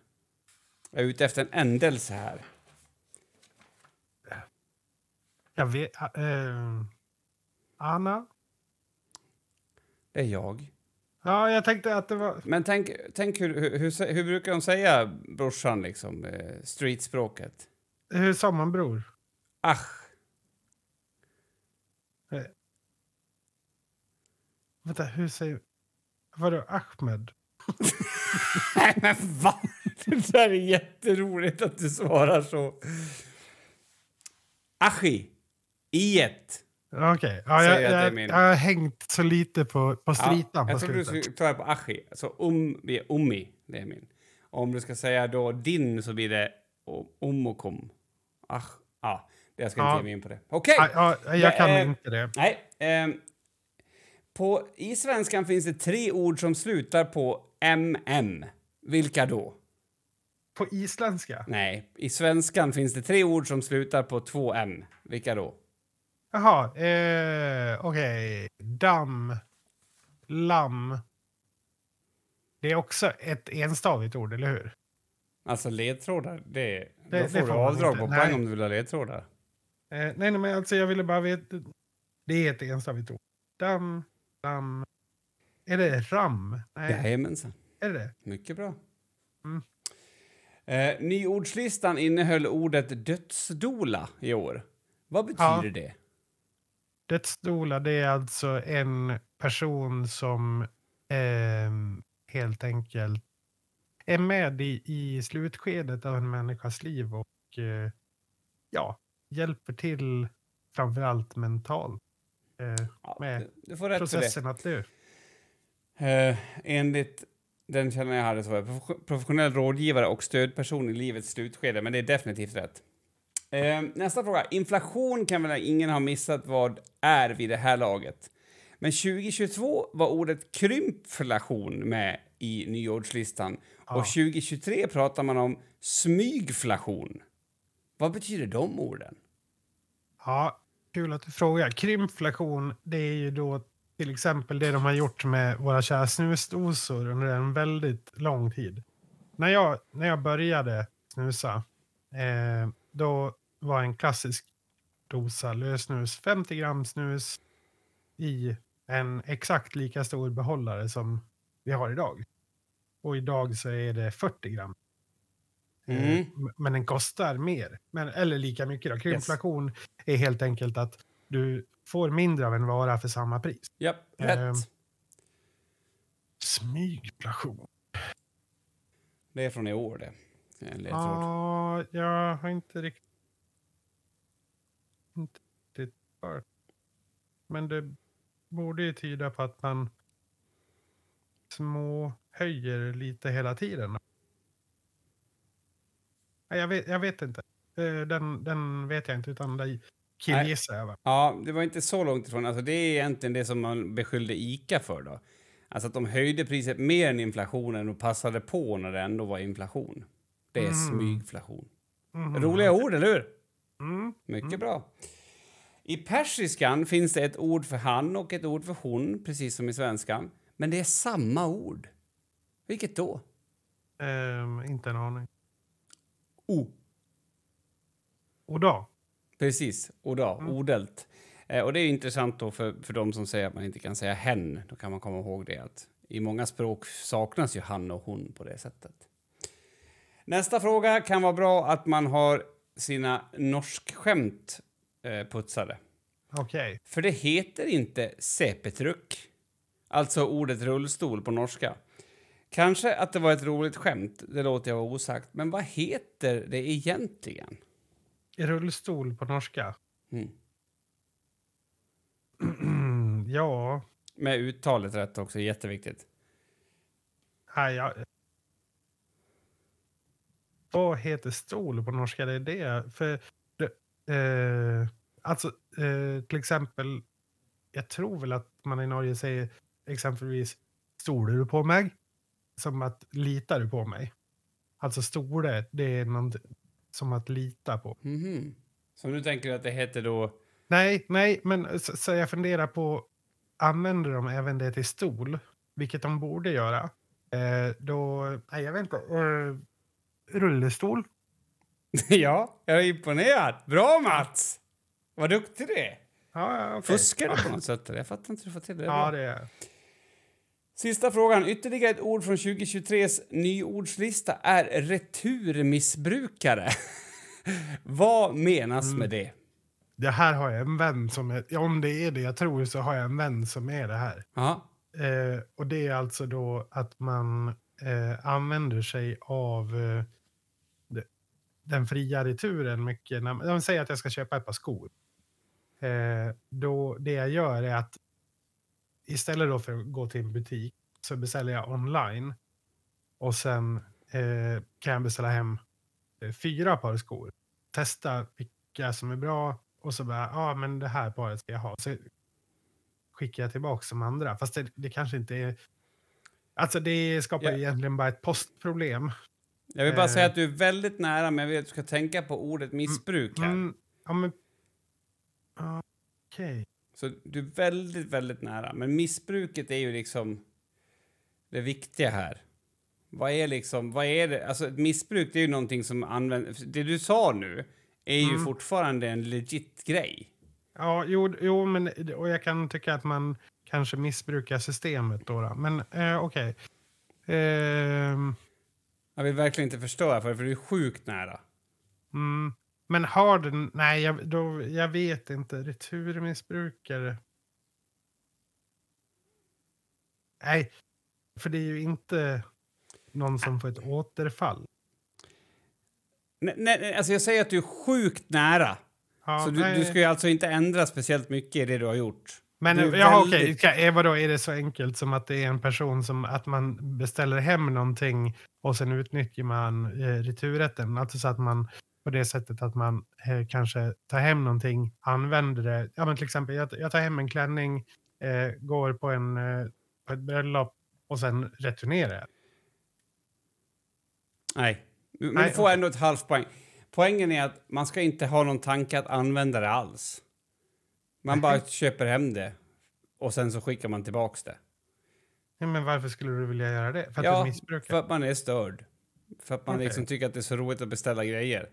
Jag är ute efter en ändelse här. Jag vet, eh, Anna? Det är jag. Ja, jag tänkte att det var... Men tänk, tänk hur, hur, hur, hur brukar de säga brorsan, liksom, eh, streetspråket? Hur sa man bror? Ach. Vänta, hur säger... Vadå Ahmed? Nej, men va? Det där är jätteroligt att du svarar så. Achi. I ett. Okej, ja, Säger jag, jag, jag har hängt så lite på, på stritan Ja, jag trodde du skulle ta det på Achi. Alltså um, vi är ummi, det är min. Om du ska säga då din så blir det o- um och kom. Ach, ja. Jag ska inte Ja. ge mig in på det. Okej! Ja, ja, jag Det kan är- inte det. Nej. ehm, på, I svenskan finns det tre ord som slutar på mm. Vilka då? På isländska? Nej, i svenskan finns det tre ord som slutar på två m. Vilka då? Jaha, eh, okej. Damm. Lamm. Det är också ett enstavigt ord, eller hur? Alltså ledtrådar, det, Det- då det får du får man avdrag inte. på poäng om du vill ha ledtrådar. Eh, nej, nej, men alltså jag ville bara veta. Det är ett enstavigt ord. Damm, lamm. Är det ram? Nej, Jajamensan. är det? Mycket bra. Mm. Eh, nyordslistan innehöll ordet dödsdola i år. Vad betyder Ja. det? Dödsdola, det är alltså en person som ehm, helt enkelt är med i, i slutskedet av en människas liv och eh, ja, hjälper till framförallt mentalt eh, Ja, med du, du processen att dö. Eh, enligt den källan jag hade så var jag prof- professionell rådgivare och stödperson i livets slutskede, men det är definitivt rätt. Eh, nästa fråga. Inflation kan väl ingen ha missat vad är vid det här laget. Men 2022 var ordet krympflation med i nyordslistan Ja. och 2023 pratar man om smygflation. Vad betyder de orden? Ja, kul att du frågar. Krympflation, det är ju då till exempel det de har gjort med våra kära snusdosor under en väldigt lång tid. När jag, när jag började snusa, eh, då var en klassisk dosa lösnus 50 gram snus i en exakt lika stor behållare som vi har idag. Och idag så är det 40 gram. Eh, Mm. Men den kostar mer. Men, eller lika mycket. Då. Krympflation är helt enkelt att du får mindre av en vara för samma pris. Ja, rätt. Ehm. Smygflation. Det är från i år det. Ja, jag har inte riktigt... Inte riktigt hört. Men det borde ju tyda på att man små höjer lite hela tiden. Jag vet, jag vet inte. Eh, Den, den vet jag inte, utan det killgissar jag. Ja, det var inte så långt ifrån. Alltså, det är egentligen det som man beskyllde ICA för. Då. Alltså att de höjde priset mer än inflationen och passade på när det ändå var inflation. Det är Mm. smygflation. Mhm. Roliga ord, eller hur? Mm. Mycket Mm. bra. I persiskan finns det ett ord för han och ett ord för hon, precis som i svenskan. Men det är samma ord. Vilket då? Ehm, inte en aning. O. Och då? Precis, oda, odelt. Eh, och det är intressant då för, för de som säger att man inte kan säga hen. Då kan man komma ihåg det att i många språk saknas ju han och hon på det sättet. Nästa fråga kan vara bra att man har sina norskskämt eh, putsade. Okej. För det heter inte sepetruck, alltså ordet rullstol på norska. Kanske att det var ett roligt skämt, det låter jag vara osagt. Men vad heter det egentligen? Rullstol på norska? Mm. ja, Med uttalet rätt också, jätteviktigt. nej, jag... Vad heter stol på norska? Det är det. För, eh, alltså, eh, till exempel, jag tror väl att man i Norge säger exempelvis stolar du på mig? Som att litar du på mig? Alltså stole, det är något som att lita på. Så nu tänker du att det heter då... Nej, nej, men så, så jag funderar på, använder de även det till stol? Vilket de borde göra. Eh, då, nej jag vet inte, eh, rullestol? ja, jag är imponerad. Bra Mats! Vad duktig du är. Ja, ja, okej. Fuskar du på något sätt? Jag fattar inte hur du får till det. Ja, det är Sista frågan. Ytterligare ett ord från 2023s nyordslista är returmissbrukare. Vad menas Mm. med det? Det här har jag en vän som är, om det är det jag tror så har jag en vän som är det här. Eh, och det är alltså då att man eh, använder sig av eh, de, den fria returen mycket. När, de säger att jag ska köpa ett par skor. Eh, då det jag gör är att istället då för att gå till en butik så beställer jag online. Och sen eh, kan jag beställa hem eh, fyra par skor. Testa vilka som är bra och så bara, ja ah, men det här paret ska jag ha. Så skickar jag tillbaka som andra. Fast det, det kanske inte är... Alltså det skapar ju egentligen bara ett postproblem. Jag vill bara Eh. säga att du är väldigt nära, men jag vill att du ska tänka på ordet missbruk här. Mm, ja men... Okej. Så du är väldigt, väldigt nära. Men missbruket är ju liksom det viktiga här. Vad är liksom, vad är det? Alltså ett missbruk det är ju någonting som används, det du sa nu är ju Mm. fortfarande en legit grej. Ja, jo, jo, men och jag kan tycka att man kanske missbrukar systemet då. då. Men eh, okej. Ehm, Jag vill verkligen inte förstöra för det, för du är sjukt nära. mm, men har den... Nej, jag, då, jag vet inte. Returmissbrukare. Nej, för det är ju inte någon som får ett återfall. Nej, nej, alltså jag säger att du är sjukt nära. Ja, så du, du ska ju alltså inte ändra speciellt mycket i det du har gjort. Men ja, väldigt- okej, okay. vadå, är det så enkelt som att det är en person som att man beställer hem någonting och sen utnyttjar man eh, returrätten? Alltså så att man på det sättet att man eh, kanske tar hem någonting, använder det. Ja, men till exempel, jag, jag tar hem en klänning, eh, går på, en, eh, på ett bröllop och sen returnerar jag. Nej. Men Nej, du får ändå ett halvt poäng. Poängen är att man ska inte ha någon tanke att använda det alls. Man bara köper hem det och sen så skickar man tillbaks det. Men varför skulle du vilja göra det? För att Ja, du missbrukar? För att man är störd. För att man Okej. liksom tycker att det är så roligt att beställa grejer.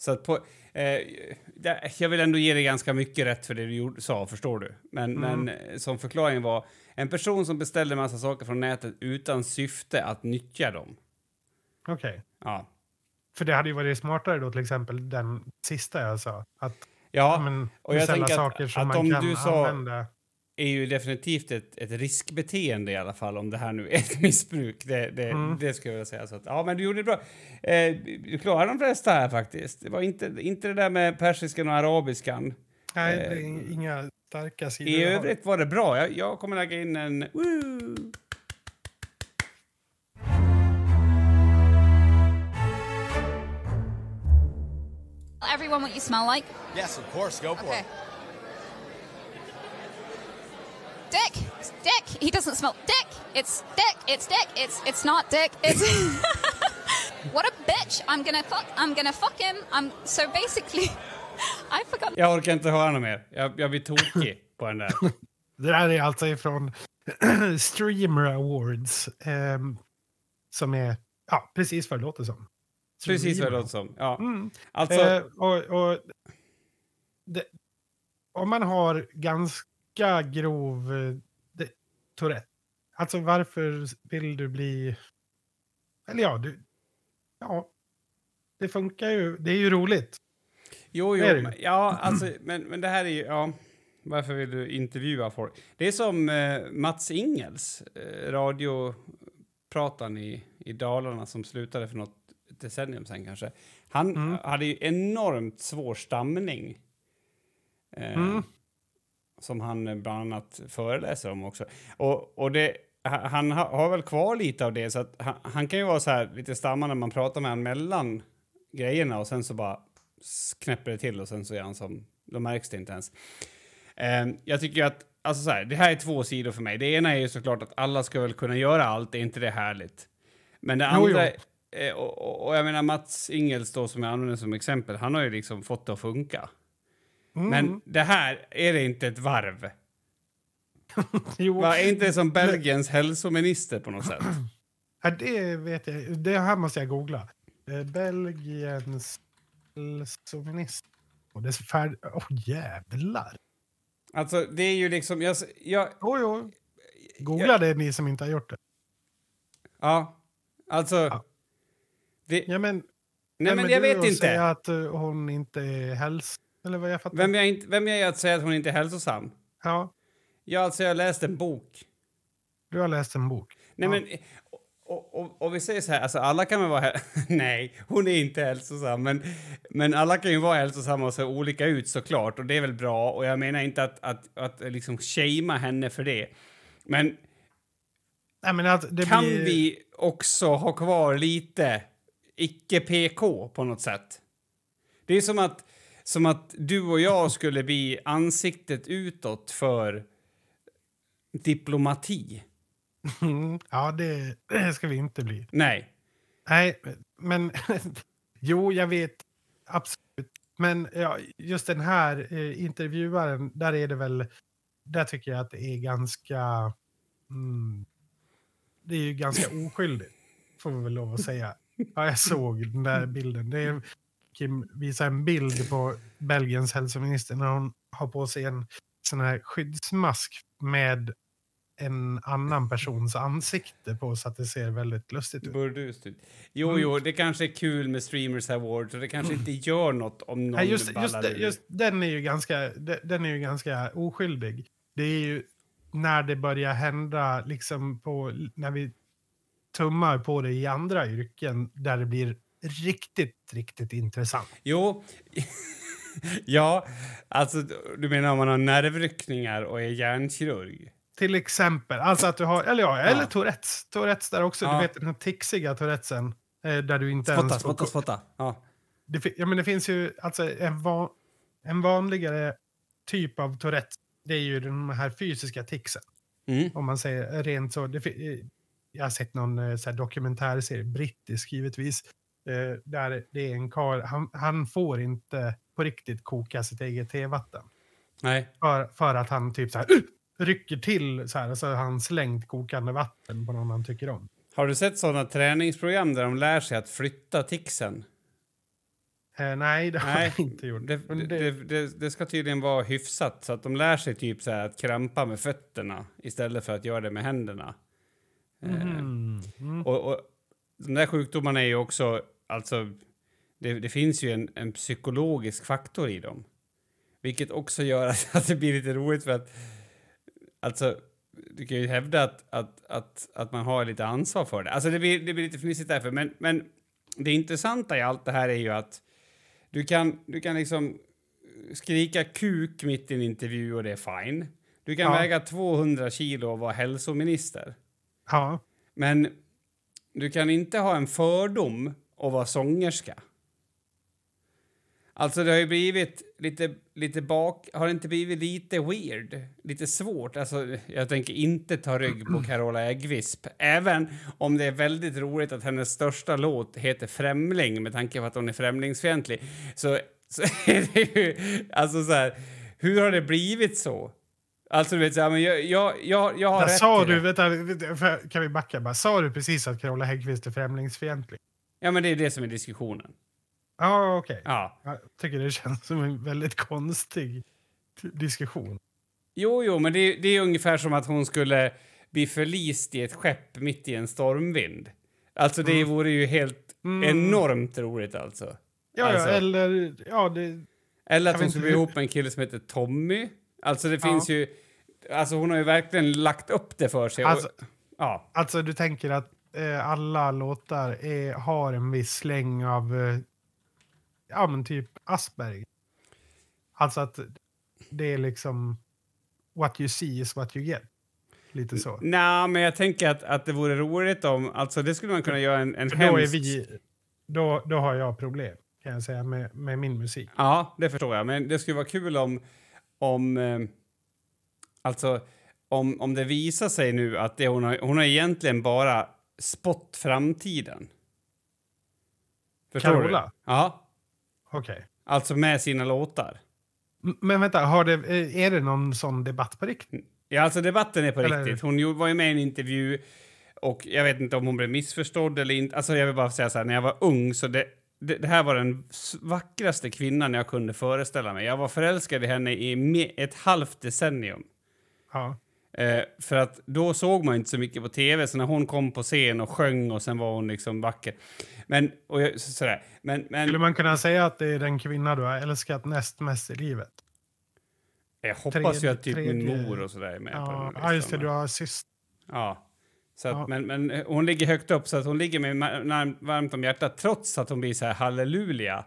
Så att på, eh, jag vill ändå ge dig ganska mycket rätt för det du gjorde, sa, förstår du. Men, Mm. men eh, som förklaring var, en person som beställer massa saker från nätet utan syfte att nyttja dem. Okej. Ja. För det hade ju varit smartare då till exempel den sista jag sa. Att Ja, men, och jag tänker att- saker som att man om kan du sa- använda. Är ju definitivt ett, ett riskbeteende i alla fall om det här nu är ett missbruk. Det, det, Mm. det skulle jag vilja säga. Så att, ja, men du gjorde det bra. Eh, du klarade de flesta här faktiskt. Det var inte, inte det där med persiskan och arabiskan. Nej, Eh, det är inga starka sidor. I övrigt var det bra. Jag, jag kommer lägga in en... Woo! Everyone what you smell like. Yes, of course. Go for Okay. it. Dick. It's Dick. He doesn't smell Dick. It's Dick. It's Dick. It's it's not Dick. It's what a bitch. I'm gonna fuck. I'm gonna fuck him. I'm so basically. I forgot. Jag orkar inte höra något mer. Jag, jag blir tokig på den där. Det där är alltså ifrån Streamer Awards. ehm, som är ja, precis vad det låter som. Precis vad det Streamer. låter som. Ja. Mm. Alltså, Eh, och, och det, om man har ganska grov eh, det, Tourette. Alltså varför vill du bli... Eller ja, du... Ja. Det funkar ju. Det är ju roligt. Jo, jo. men- Ja, alltså, men, men det här är ju... Ja, varför vill du intervjua folk? Det är som eh, Mats Ingels, eh, radioprataren i, i Dalarna som slutade för något decennium sen kanske. Han Mm. hade ju enormt svår stamning. Eh, Mm. Som han eh, bland annat föreläser om också. Och, och det, ha- han ha- har väl kvar lite av det, så att han, han kan ju vara så här lite stammande när man pratar med honom mellan grejerna och sen så bara knäpper det till och sen så är han som... Då märks det inte ens. Eh, jag tycker att, alltså så här, det här är två sidor för mig. Det ena är ju såklart att alla ska väl kunna göra allt, är inte det härligt? Men det Jo, andra, jo. eh, och, och, och jag menar Mats Ingels då som jag använder som exempel, han har ju liksom fått det att funka. Mm. Men det här, är det inte ett varv? jo, Va, är inte det som Belgiens hälsominister på något sätt? ja, det vet jag. Det här måste jag googla. Eh, Belgiens hälsominister. Och det är färd... Åh, jävlar. Alltså, det är ju liksom... Jag, jag, Oj, oj. Googla det ni som inte har gjort det. ja, alltså... Ja. Ja, Det, men, nej, men är jag vet inte. att eh, hon inte är häls... Eller vad jag fattar. Vem jag, inte, vem jag är att säga att hon inte är hälsosam? Ja, Ja, alltså, jag har läst en bok. du har läst en bok. Nej, Ja. men... Och, och, och vi säger så här, alltså alla kan väl vara... Nej, hon är inte hälsosam, men, men alla kan ju vara hälsosamma och se olika ut såklart, och det är väl bra. Och jag menar inte att, att, att liksom shamea henne för det. Men Nej, men det kan blir... vi också ha kvar lite icke-PK på något sätt? Det är som att, som att du och jag skulle bli ansiktet utåt för diplomati. Mm, ja, det, det ska vi inte bli. Nej. Nej, men... jo, jag vet. Absolut. Men ja, just den här eh, intervjuaren, där är det väl... Där tycker jag att det är ganska... Mm, det är ju ganska oskyldigt, får vi väl lov att säga. Ja, jag såg den där bilden. Det är, Kim visar en bild på Belgiens hälsominister när hon har på sig en sån här skyddsmask med en annan persons ansikte på så att det ser väldigt lustigt ut. Burdust ut. Jo, Mm. jo, det kanske är kul med Streamers Awards och det kanske inte gör något om någon Nej, just, just, ballar ur. just den är ju ganska, de- den är ju ganska oskyldig. Det är ju när det börjar hända, liksom på, när vi tummar på det i andra yrken, där det blir riktigt, riktigt intressant. Jo, ja, alltså du menar om man har nervryckningar och är hjärnkirurg? Till exempel, alltså att du har, eller ja, eller Ja. Tourettes. Tourettes där också, Ja. du vet den här tixiga Tourettesen. eh, Där du inte Spotta, ens... spotta, spotta. Ja. Det, ja, men det finns ju alltså en, va, en vanligare typ av Tourettes. Det är ju de här fysiska ticsen. Mm. Om man säger rent så. Det, eh, jag har sett någon eh, så här dokumentärserie, brittisk givetvis. Eh, där det är en karl, han, han får inte på riktigt koka sitt eget tevatten. Nej. För, för att han typ så här, "Uh!" rycker till så här, så har han slängt kokande vatten på någon han tycker om. Har du sett såna träningsprogram där de lär sig att flytta tixen? Eh, nej, det har Nej, jag inte gjort. Det, det, det, det, ska tydligen vara hyfsat så att de lär sig typ så att krampa med fötterna istället för att göra det med händerna. Eh, mm, mm. Och, och de där sjukdomarna är ju också, alltså, det, det finns ju en, en psykologisk faktor i dem. Vilket också gör att, att det blir lite roligt för att, alltså, du kan ju hävda att, att, att, att man har lite ansvar för det. Alltså det blir, det blir lite fnissigt därför, men, men det intressanta i allt det här är ju att du kan, du kan liksom skrika kuk mitt i en intervju och det är fine. Du kan Ja. väga 200 kilo och vara hälsominister. Ja, Men du kan inte ha en fördom och vara sångerska. Alltså det har ju blivit lite, lite bak... Har det inte blivit lite weird? Lite svårt? Alltså jag tänker inte ta rygg på Carola Äggvisp. Även om det är väldigt roligt att hennes största låt heter Främling med tanke på att hon är främlingsfientlig. Så så är det ju... Alltså så här, hur har det blivit så? Alltså du vet, så här, men jag, jag, jag, jag har rätt sa du, det. vänta, kan vi backa bara? Sa du precis att Carola Häggkvist är främlingsfientlig? Ja, men det är det som är diskussionen. Ja, okej. Ja. Jag tycker det känns som en väldigt konstig diskussion. Jo, jo, men det, det är ungefär som att hon skulle bli förlist i ett skepp mitt i en stormvind. Alltså det vore ju helt Mm. enormt roligt alltså. Ja, Alltså. ja eller... Ja, det, Eller att hon skulle bli ihop med en kille som heter Tommy. Alltså det Ja. finns ju... Alltså hon har ju verkligen lagt upp det för sig. Alltså- och, ja. alltså, du tänker att eh, alla låtar är, har en viss släng av... Eh, ja, men typ Asperger. Alltså att det är liksom... What you see is what you get. Lite så. Nej, men jag tänker att, att det vore roligt om... Alltså det skulle man kunna göra en, en För då är vi... Då, då har jag problem, kan jag säga, med, med min musik. Ja, det förstår jag. Men det skulle vara kul om... om eh, alltså, om, om det visar sig nu att det hon har, hon har egentligen bara spott framtiden. Förstår Carola? du? Ja, Okej. alltså med sina låtar. Men vänta, har det, eh, är det någon sån debatt på riktigt? Ja, alltså debatten är på Eller- riktigt. Hon var ju med i en intervju och jag vet inte om hon blev missförstådd eller inte. Alltså jag vill bara säga så här, när jag var ung så det, det, det här var den vackraste kvinnan jag kunde föreställa mig. Jag var förälskad i henne i ett halvt decennium. Ja. Eh, för att då såg man inte så mycket på tv, så när hon kom på scen och sjöng och sen var hon liksom vacker. Men, och jag, så, sådär. Men, Skulle men man kunna säga att det är den kvinna du har älskat näst mest i livet? jag hoppas ju tredje- att typ min tredje- mor och sådär är med på Ja, den ja, just det. Du har syster. Ja. Så att, Ja. Men, men eh, hon ligger högt upp, så att hon ligger mig varmt, om hjärtat trots att hon blir så här halleluja.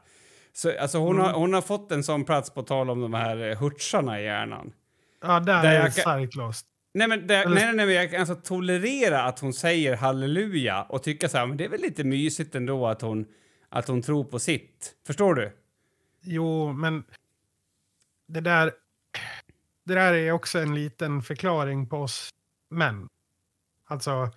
Så, alltså hon, Mm. har, hon har fått en sån plats på tal om de här eh, hurtsarna i hjärnan. Ja, där, Där är jag starkt lost. Nej, men det, Eller- nej, nej, men jag kan alltså tolerera att hon säger halleluja och tycka så här, men det är väl lite mysigt ändå att hon, att hon tror på sitt. Förstår du? Jo, men det där, det där är också en liten förklaring på oss män. Alltså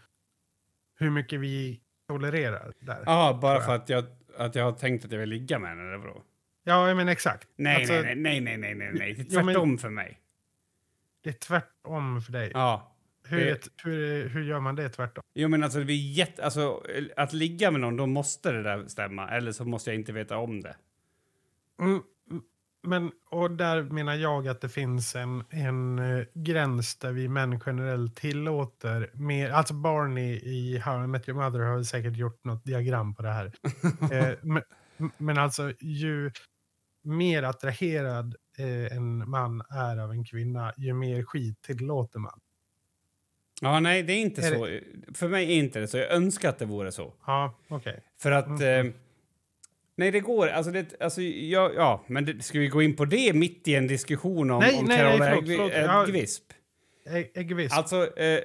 hur mycket vi tolererar där. Ja, Ja, bara för att jag, att jag har tänkt att jag vill ligga med henne, eller vadå? jag men exakt. Nej, Alltså, nej, nej, nej, nej, nej, nej, det är Jo, men- tvärtom för mig. Det är tvärtom för dig. Ja. hur, det- hur, hur gör man det tvärtom? Jo, men alltså det blir jätte... Alltså, att ligga med någon, då måste det där stämma. Eller så måste jag inte veta om det. Mm, men, och där menar jag att det finns en, en eh, gräns där vi män generellt tillåter mer. Alltså Barney i How I Met Your Mother har säkert gjort något diagram på det här. eh, men, men alltså ju mer attraherad eh, en man är av en kvinna, ju mer skit tillåter man. Ja, nej, det är inte Är så. För mig är inte det så. Jag önskar att det vore så. Ja, okej. För att... Mm. Eh, nej, det går. Alltså, det, alltså ja, ja, men det, ska vi gå in på det mitt i en diskussion om, Nej, om nej, Carola nej, förlåt, Äggvi- förlåt. Ja. Äggvisp? Äggvisp. Alltså, eh,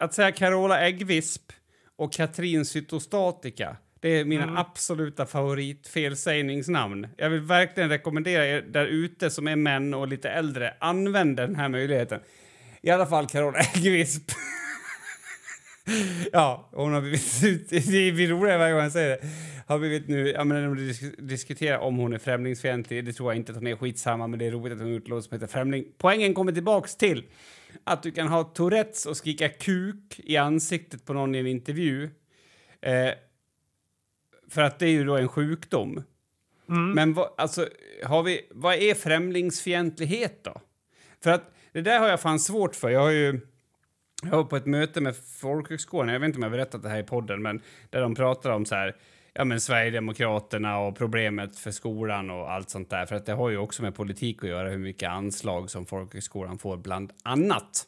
att säga Carola Äggvisp och Katrin Cytostatika, det är mina Mm. absoluta favoritfelsägningsnamn. Jag vill verkligen rekommendera er där ute som är män och lite äldre, använd den här möjligheten. I alla fall Carola Äggvisp. ja, hon har blivit... Det blir roligare varje gång jag säger det. Har blivit nu... Ja, men när de disk- diskuterar om hon är främlingsfientlig, det tror jag inte att hon är skitsamma, men det är roligt att hon låt som heter Främling. Poängen kommer tillbaks till att du kan ha Tourettes och skrika kuk i ansiktet på någon i en intervju. Eh, för att det är ju då en sjukdom. Mm. Men vad, alltså, har vi, vad är främlingsfientlighet då? För att det där har jag fan svårt för. Jag har ju... Jag var på ett möte med folkhögskolan, jag vet inte om jag berättat det här i podden, men där de pratar om så här, ja men Sverigedemokraterna och problemet för skolan och allt sånt där. För att det har ju också med politik att göra, hur mycket anslag som folkhögskolan får bland annat.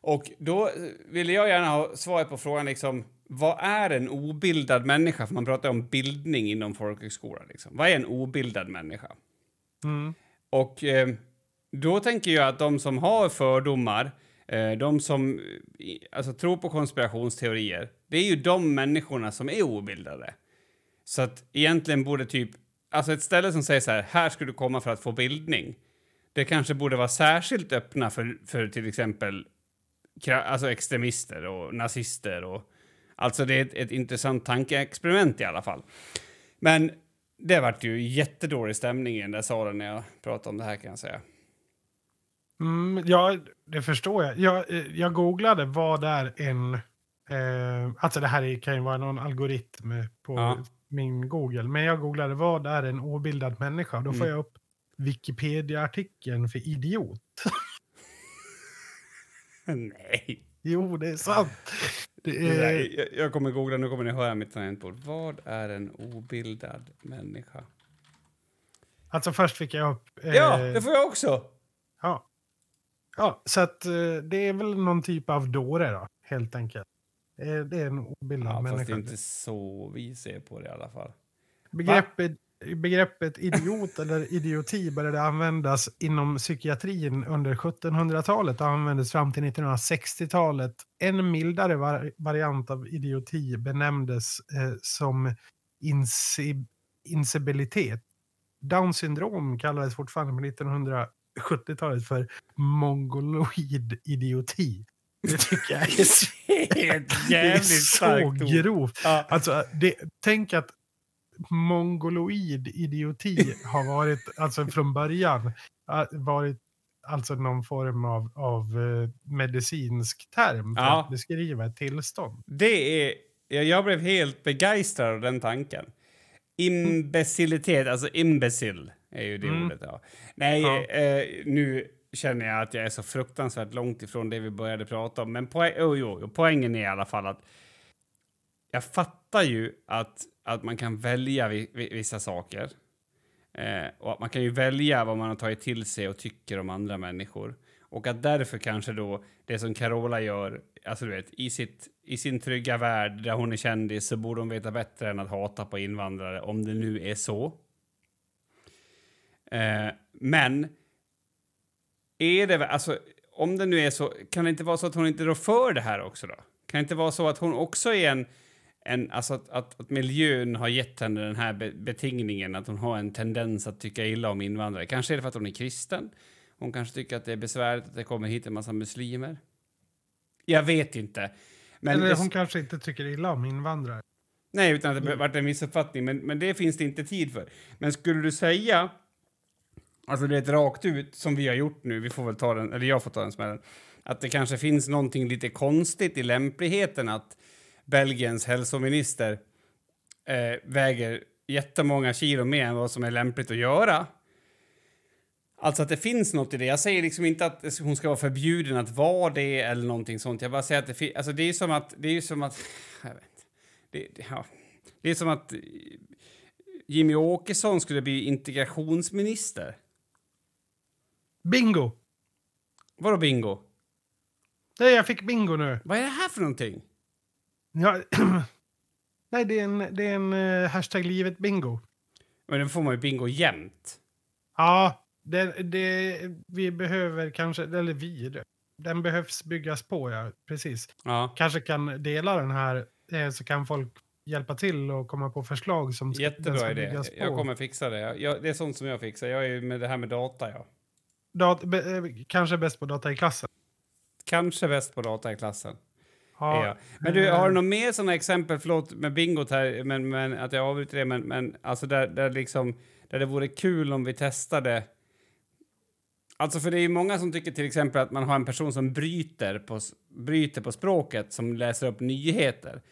Och då eh, ville jag gärna ha svaret på frågan liksom, vad är en obildad människa? För man pratar om bildning inom folkhögskolan. Liksom. Vad är en obildad människa? Mm. Och eh, då tänker jag att de som har fördomar, Eh, de som alltså, tror på konspirationsteorier, det är ju de människorna som är obildade. Så att egentligen borde typ, alltså ett ställe som säger så här, här ska du komma för att få bildning. Det kanske borde vara särskilt öppna för, för till exempel alltså extremister och nazister och alltså det är ett, ett intressant tankeexperiment i alla fall. Men det vart ju jättedålig stämning i den där salen när jag pratade om det här kan jag säga. Mm, ja, det förstår jag. jag. eh, Jag googlade vad är en... Eh, alltså det här är- kan ju vara någon algoritm på Ja. min Google. Men jag googlade vad är en obildad människa. Då får Mm. jag upp Wikipedia-artikeln för idiot. Nej. Jo, det är sant. Det Det är, där, jag, jag kommer googla, nu kommer ni höra mitt tangentbord. Vad är en obildad människa? alltså först fick jag upp... eh, Ja, det får jag också! Ja, så att eh, det är väl någon typ av dåre då, helt enkelt. Eh, det är en obildad ja, människa. Fast det är inte så vi ser på det i alla fall. Begreppet, begreppet idiot eller idioti började användas inom psykiatrin under 1700-talet och användes fram till 1960-talet. En mildare var variant av idioti benämndes eh, som insi insibilitet. Down syndrom kallades fortfarande 1900 70-talet för mongoloid idioti. Det tycker jag är, det är så grovt. Ja. Alltså, det, tänk att mongoloid idioti har varit, alltså från början, varit alltså någon form av, av eh, medicinsk term för ja. att beskriva ett tillstånd. Det är, jag blev helt begeistrad av den tanken. Imbecillitet, alltså imbecill är ju det Mm. ordet. Ja. Nej, Ja. eh, nu känner jag att jag är så fruktansvärt långt ifrån det vi började prata om. Men poäng, oh, jo, poängen är i alla fall att jag fattar ju att, att man kan välja vi, vi, vissa saker. Eh, och att man kan ju välja vad man har tagit till sig och tycker om andra människor. Och att därför kanske då det som Carola gör, alltså du vet, i, sitt, i sin trygga värld där hon är kändis så borde hon veta bättre än att hata på invandrare, om det nu är så. Eh, men är det, alltså, om det nu är så, kan det inte vara så att hon inte rår för det här också då? Kan det inte vara så att hon också är en, en alltså att, att, att miljön har gett henne den här be, betingningen, att hon har en tendens att tycka illa om invandrare? Kanske är det för att hon är kristen? Hon kanske tycker att det är besvärligt att det kommer hit en massa muslimer? Jag vet inte. Men Eller det, hon kanske inte tycker illa om invandrare. Nej, utan att det varit en missuppfattning. Men, men det finns det inte tid för. Men skulle du säga, alltså det är ett rakt ut, som vi har gjort nu, vi får väl ta den, eller jag får ta den smällen, att det kanske finns någonting lite konstigt i lämpligheten att Belgiens hälsominister eh, väger jättemånga kilo mer än vad som är lämpligt att göra. Alltså att det finns något i det. Jag säger liksom inte att hon ska vara förbjuden att vara det eller någonting sånt. Jag bara säger att det finns... Alltså det är som att... Det är som att... Jag vet inte. Det, det, ja. det är som att Jimmy Åkesson skulle bli integrationsminister. Bingo! Vadå bingo? Nej, jag fick bingo nu. Vad är det här för någonting? Ja, Nej, det är en, det är en uh, hashtag livet bingo. Men då får man ju bingo jämt. Ja, det, det, vi behöver kanske, eller vi, den behövs byggas på, ja, precis. Ja. Kanske kan dela den här eh, så kan folk hjälpa till och komma på förslag som ska, den Jättebra ska idé. byggas på. Jag kommer fixa det. Jag, det är sånt som jag fixar. Jag är ju med det här med data, ja. Dat, be, eh, kanske bäst på data i klassen. Kanske bäst på data i klassen. Ja, jag. Men du, har du eh, några mer sådana exempel, förlåt med bingot här, men, men att jag avbryter det, men, men alltså där, där liksom, där det vore kul om vi testade. Alltså för det är ju många som tycker till exempel att man har en person som bryter på, bryter på språket, som läser upp nyheter.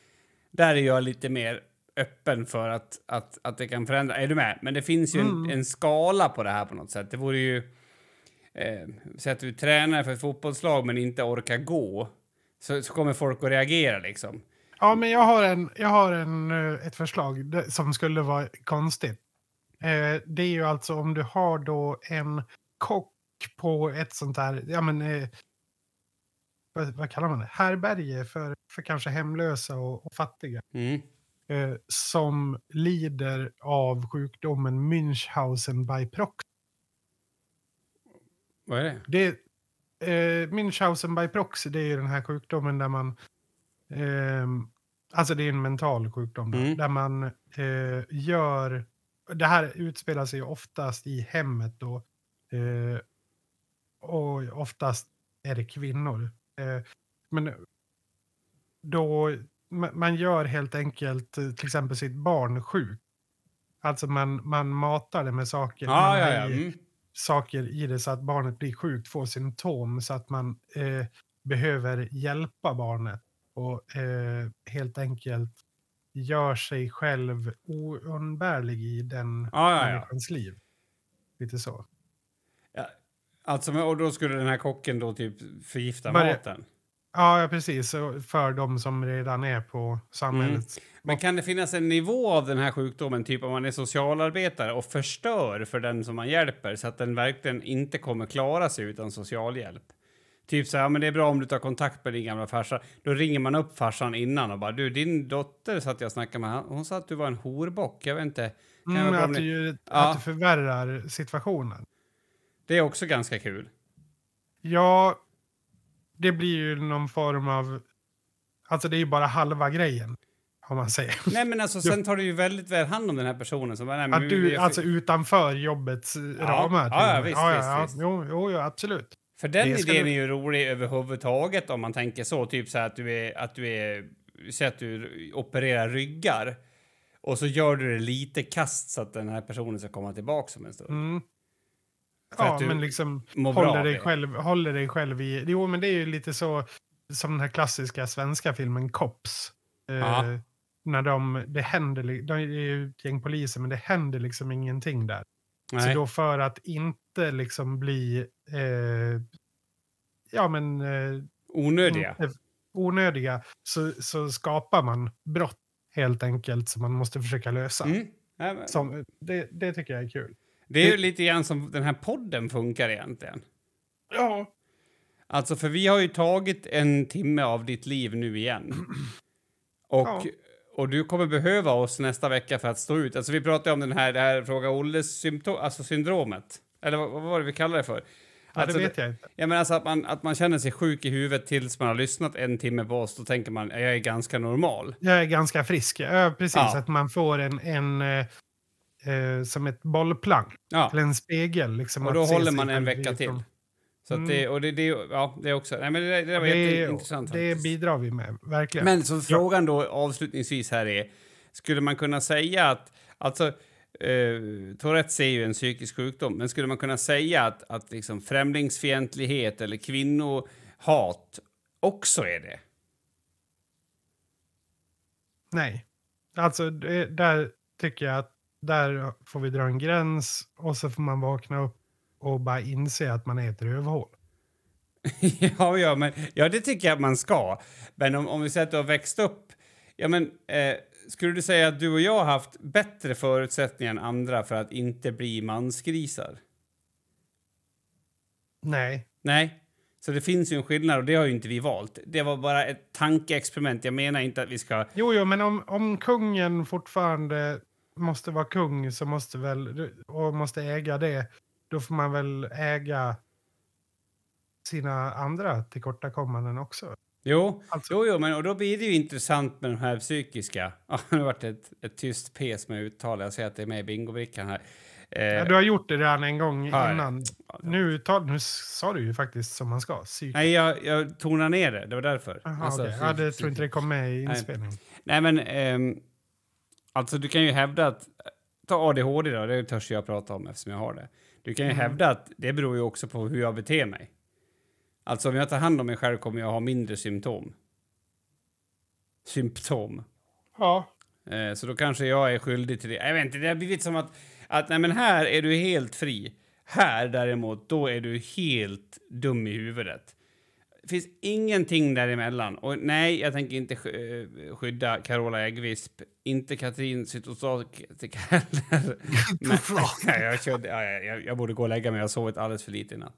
Där är jag lite mer öppen för att, att, att det kan förändra. Är du med? Men det finns ju Mm. en, en skala på det här på något sätt. Det vore ju... Eh, så att du tränar för ett fotbollslag men inte orkar gå. Så, så kommer folk att reagera liksom. Ja, men jag har, en, jag har en, eh, ett förslag som skulle vara konstigt. Eh, det är ju alltså om du har då en kock på ett sånt här, ja men, eh, vad, vad kallar man det? Härberge för, för kanske hemlösa och, och fattiga. Mm. Eh, som lider av sjukdomen Münchhausen by proxy. Vad är det? Det, eh, Münchhausen by proxy, det är ju den här sjukdomen där man... ehm, alltså det är en mental sjukdom då, Mm. där man eh, gör... Det här utspelar sig oftast i hemmet då. Eh, och oftast är det kvinnor. Eh, men då... ma- Man gör helt enkelt eh, till exempel sitt barn sjuk. Alltså man, man matar det med saker. Ja, man ja, ja. Mm. Saker i det så att barnet blir sjukt, får symptom så att man eh, behöver hjälpa barnet och eh, helt enkelt gör sig själv oumbärlig i den Ja, ja, ja. människans liv. Lite så. ja. Alltså, och då skulle den här kocken då typ förgifta Börja- maten? Ja, ja, precis. För de som redan är på samhällets... Men kan det finnas en nivå av den här sjukdomen, typ om man är socialarbetare och förstör för den som man hjälper så att den verkligen inte kommer klara sig utan socialhjälp? Typ så här, men det är bra om du tar kontakt med din gamla farsa. Då ringer man upp farsan innan och bara du, din dotter satt jag snackade med, hon sa att du var en horbock. Jag vet inte. Kan Mm, att, du, Ja. att du förvärrar situationen. Det är också ganska kul. Ja, det blir ju någon form av... Alltså det är ju bara halva grejen, om man säger. Nej men alltså sen tar du ju väldigt väl hand om den här personen som nej, Att du, vi- alltså utanför jobbets eh, ramar. ja, med. visst, ja, visst, ja, visst. Jo, jo, jo, absolut. För den Det idén du- är ju rolig överhuvudtaget om man tänker så. Typ så här att du är, att du är, säg att du opererar ryggar och så gör du det lite kast så att den här personen ska komma tillbaka om en stund. Mm. För Ja, men liksom håller dig, själv, håller dig själv i... Jo, men det är ju lite så som den här klassiska svenska filmen Cops. Eh, när de, det händer, de är ju ett gäng poliser, men det händer liksom ingenting där. Så Nej. då för att inte liksom bli... Eh, ja, men... Eh, Onödiga. onödiga så, så skapar man brott helt enkelt som man måste försöka lösa. Mm. Som, det, det tycker jag är kul. Det är ju lite grann som den här podden funkar egentligen. Ja. Alltså, för vi har ju tagit en timme av ditt liv nu igen. Och, Ja. och du kommer behöva oss nästa vecka för att stå ut. Alltså, vi pratade om den här, det här Fråga Olles symptom, alltså syndromet. Eller vad, vad var det vi kallade det för? Ja, Alltså, det vet jag inte. Ja, men alltså att man, att man känner sig sjuk i huvudet tills man har lyssnat en timme på oss. Då tänker man, jag är ganska normal. Jag är ganska frisk. Ja, precis. Ja. Att man får en, en eh, som ett bollplank. Ja, Eller en spegel. Liksom, och då håller man en vecka till. Så att det, och det, det, ja, det är också, nej men det, det var Det, det faktiskt. bidrar vi med, verkligen. Men så frågan då avslutningsvis här är, skulle man kunna säga att, alltså, eh, Tourettes är ju en psykisk sjukdom, men skulle man kunna säga att, att liksom främlingsfientlighet eller kvinnohat också är det? Nej. Alltså, det, där tycker jag att där får vi dra en gräns och så får man vakna upp och bara inse att man är ett rövhål. ja, ja, men, ja, det tycker jag att man ska. Men om, om vi säger att du har växt upp... Ja, men, eh, skulle du säga att du och jag har haft bättre förutsättningar än andra för att inte bli mansgrisar? Nej. Nej. Så det finns ju en skillnad och det har ju inte vi valt. Det var bara ett tankeexperiment. Jag menar inte att vi ska... Jo, jo, men om, om kungen fortfarande måste vara kung så måste väl, och måste äga det, då får man väl äga sina andra tillkortakommanden också. Jo, Alltså- jo, jo men och då blir det ju intressant med de här psykiska... Ja, nu vart det ett, ett tyst pes med uttal. Jag ser att det är med i bingobrickan här. Eh, Ja, du har gjort det redan en gång jag innan. Nu, tar, nu sa du ju faktiskt som man ska. Psyk. Nej, jag, jag tonar ner det. Det var därför. Aha, Alltså, okej. Ja, det tror inte det kom med i inspelningen. Nej, men ehm, alltså du kan ju hävda att ta ADHD då, det törs jag prata om eftersom jag har det. Du kan ju Mm. hävda att det beror ju också på hur jag beter mig. Alltså om jag tar hand om mig själv kommer jag ha mindre symptom. Symptom. Ja. Eh, så då kanske jag är skyldig till det. Jag vet inte, det har blivit som att, att nej men här är du helt fri. Här däremot, då är du helt dum i huvudet. Finns ingenting däremellan. Och nej, jag tänker inte eh, skydda Carola Äggvisp. Inte Katrin Zytosdottir heller. Men, jag, körde, ja, jag, jag borde gå och lägga mig. Jag har sovit alldeles för lite i natt.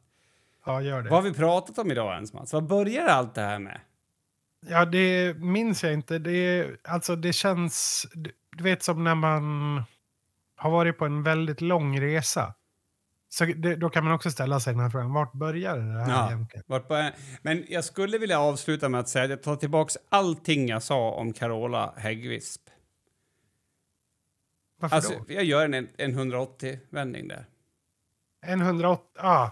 ja, gör det. Vad har vi pratat om idag ens, Mats? Vad börjar allt det här med? Ja, det minns jag inte. Det, alltså, det känns... Du vet som när man har varit på en väldigt lång resa. Så det, då kan man också ställa sig den här frågan. Vart började det här Ja. egentligen? Vart börjar- Men jag skulle vilja avsluta med att säga att jag tar tillbaka allting jag sa om Carola Häggvisp. Varför Alltså, då? jag gör en, en 180-vändning där. En 108... Ah,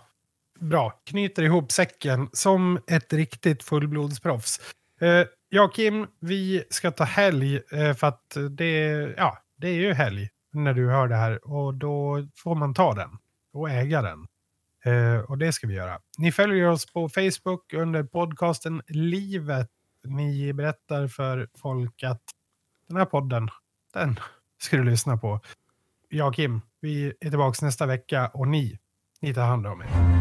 bra. Knyter ihop säcken som ett riktigt fullblodsproffs. Eh, jag och Kim, vi ska ta helg eh, för att det, ja, det är ju helg när du hör det här och då får man ta den och äga den. Eh, och det ska vi göra. Ni följer oss på Facebook under podcasten Livet. Ni berättar för folk att den här podden, den ska du lyssna på. Jag och Kim, vi är tillbaka nästa vecka och ni, ni tar hand om er.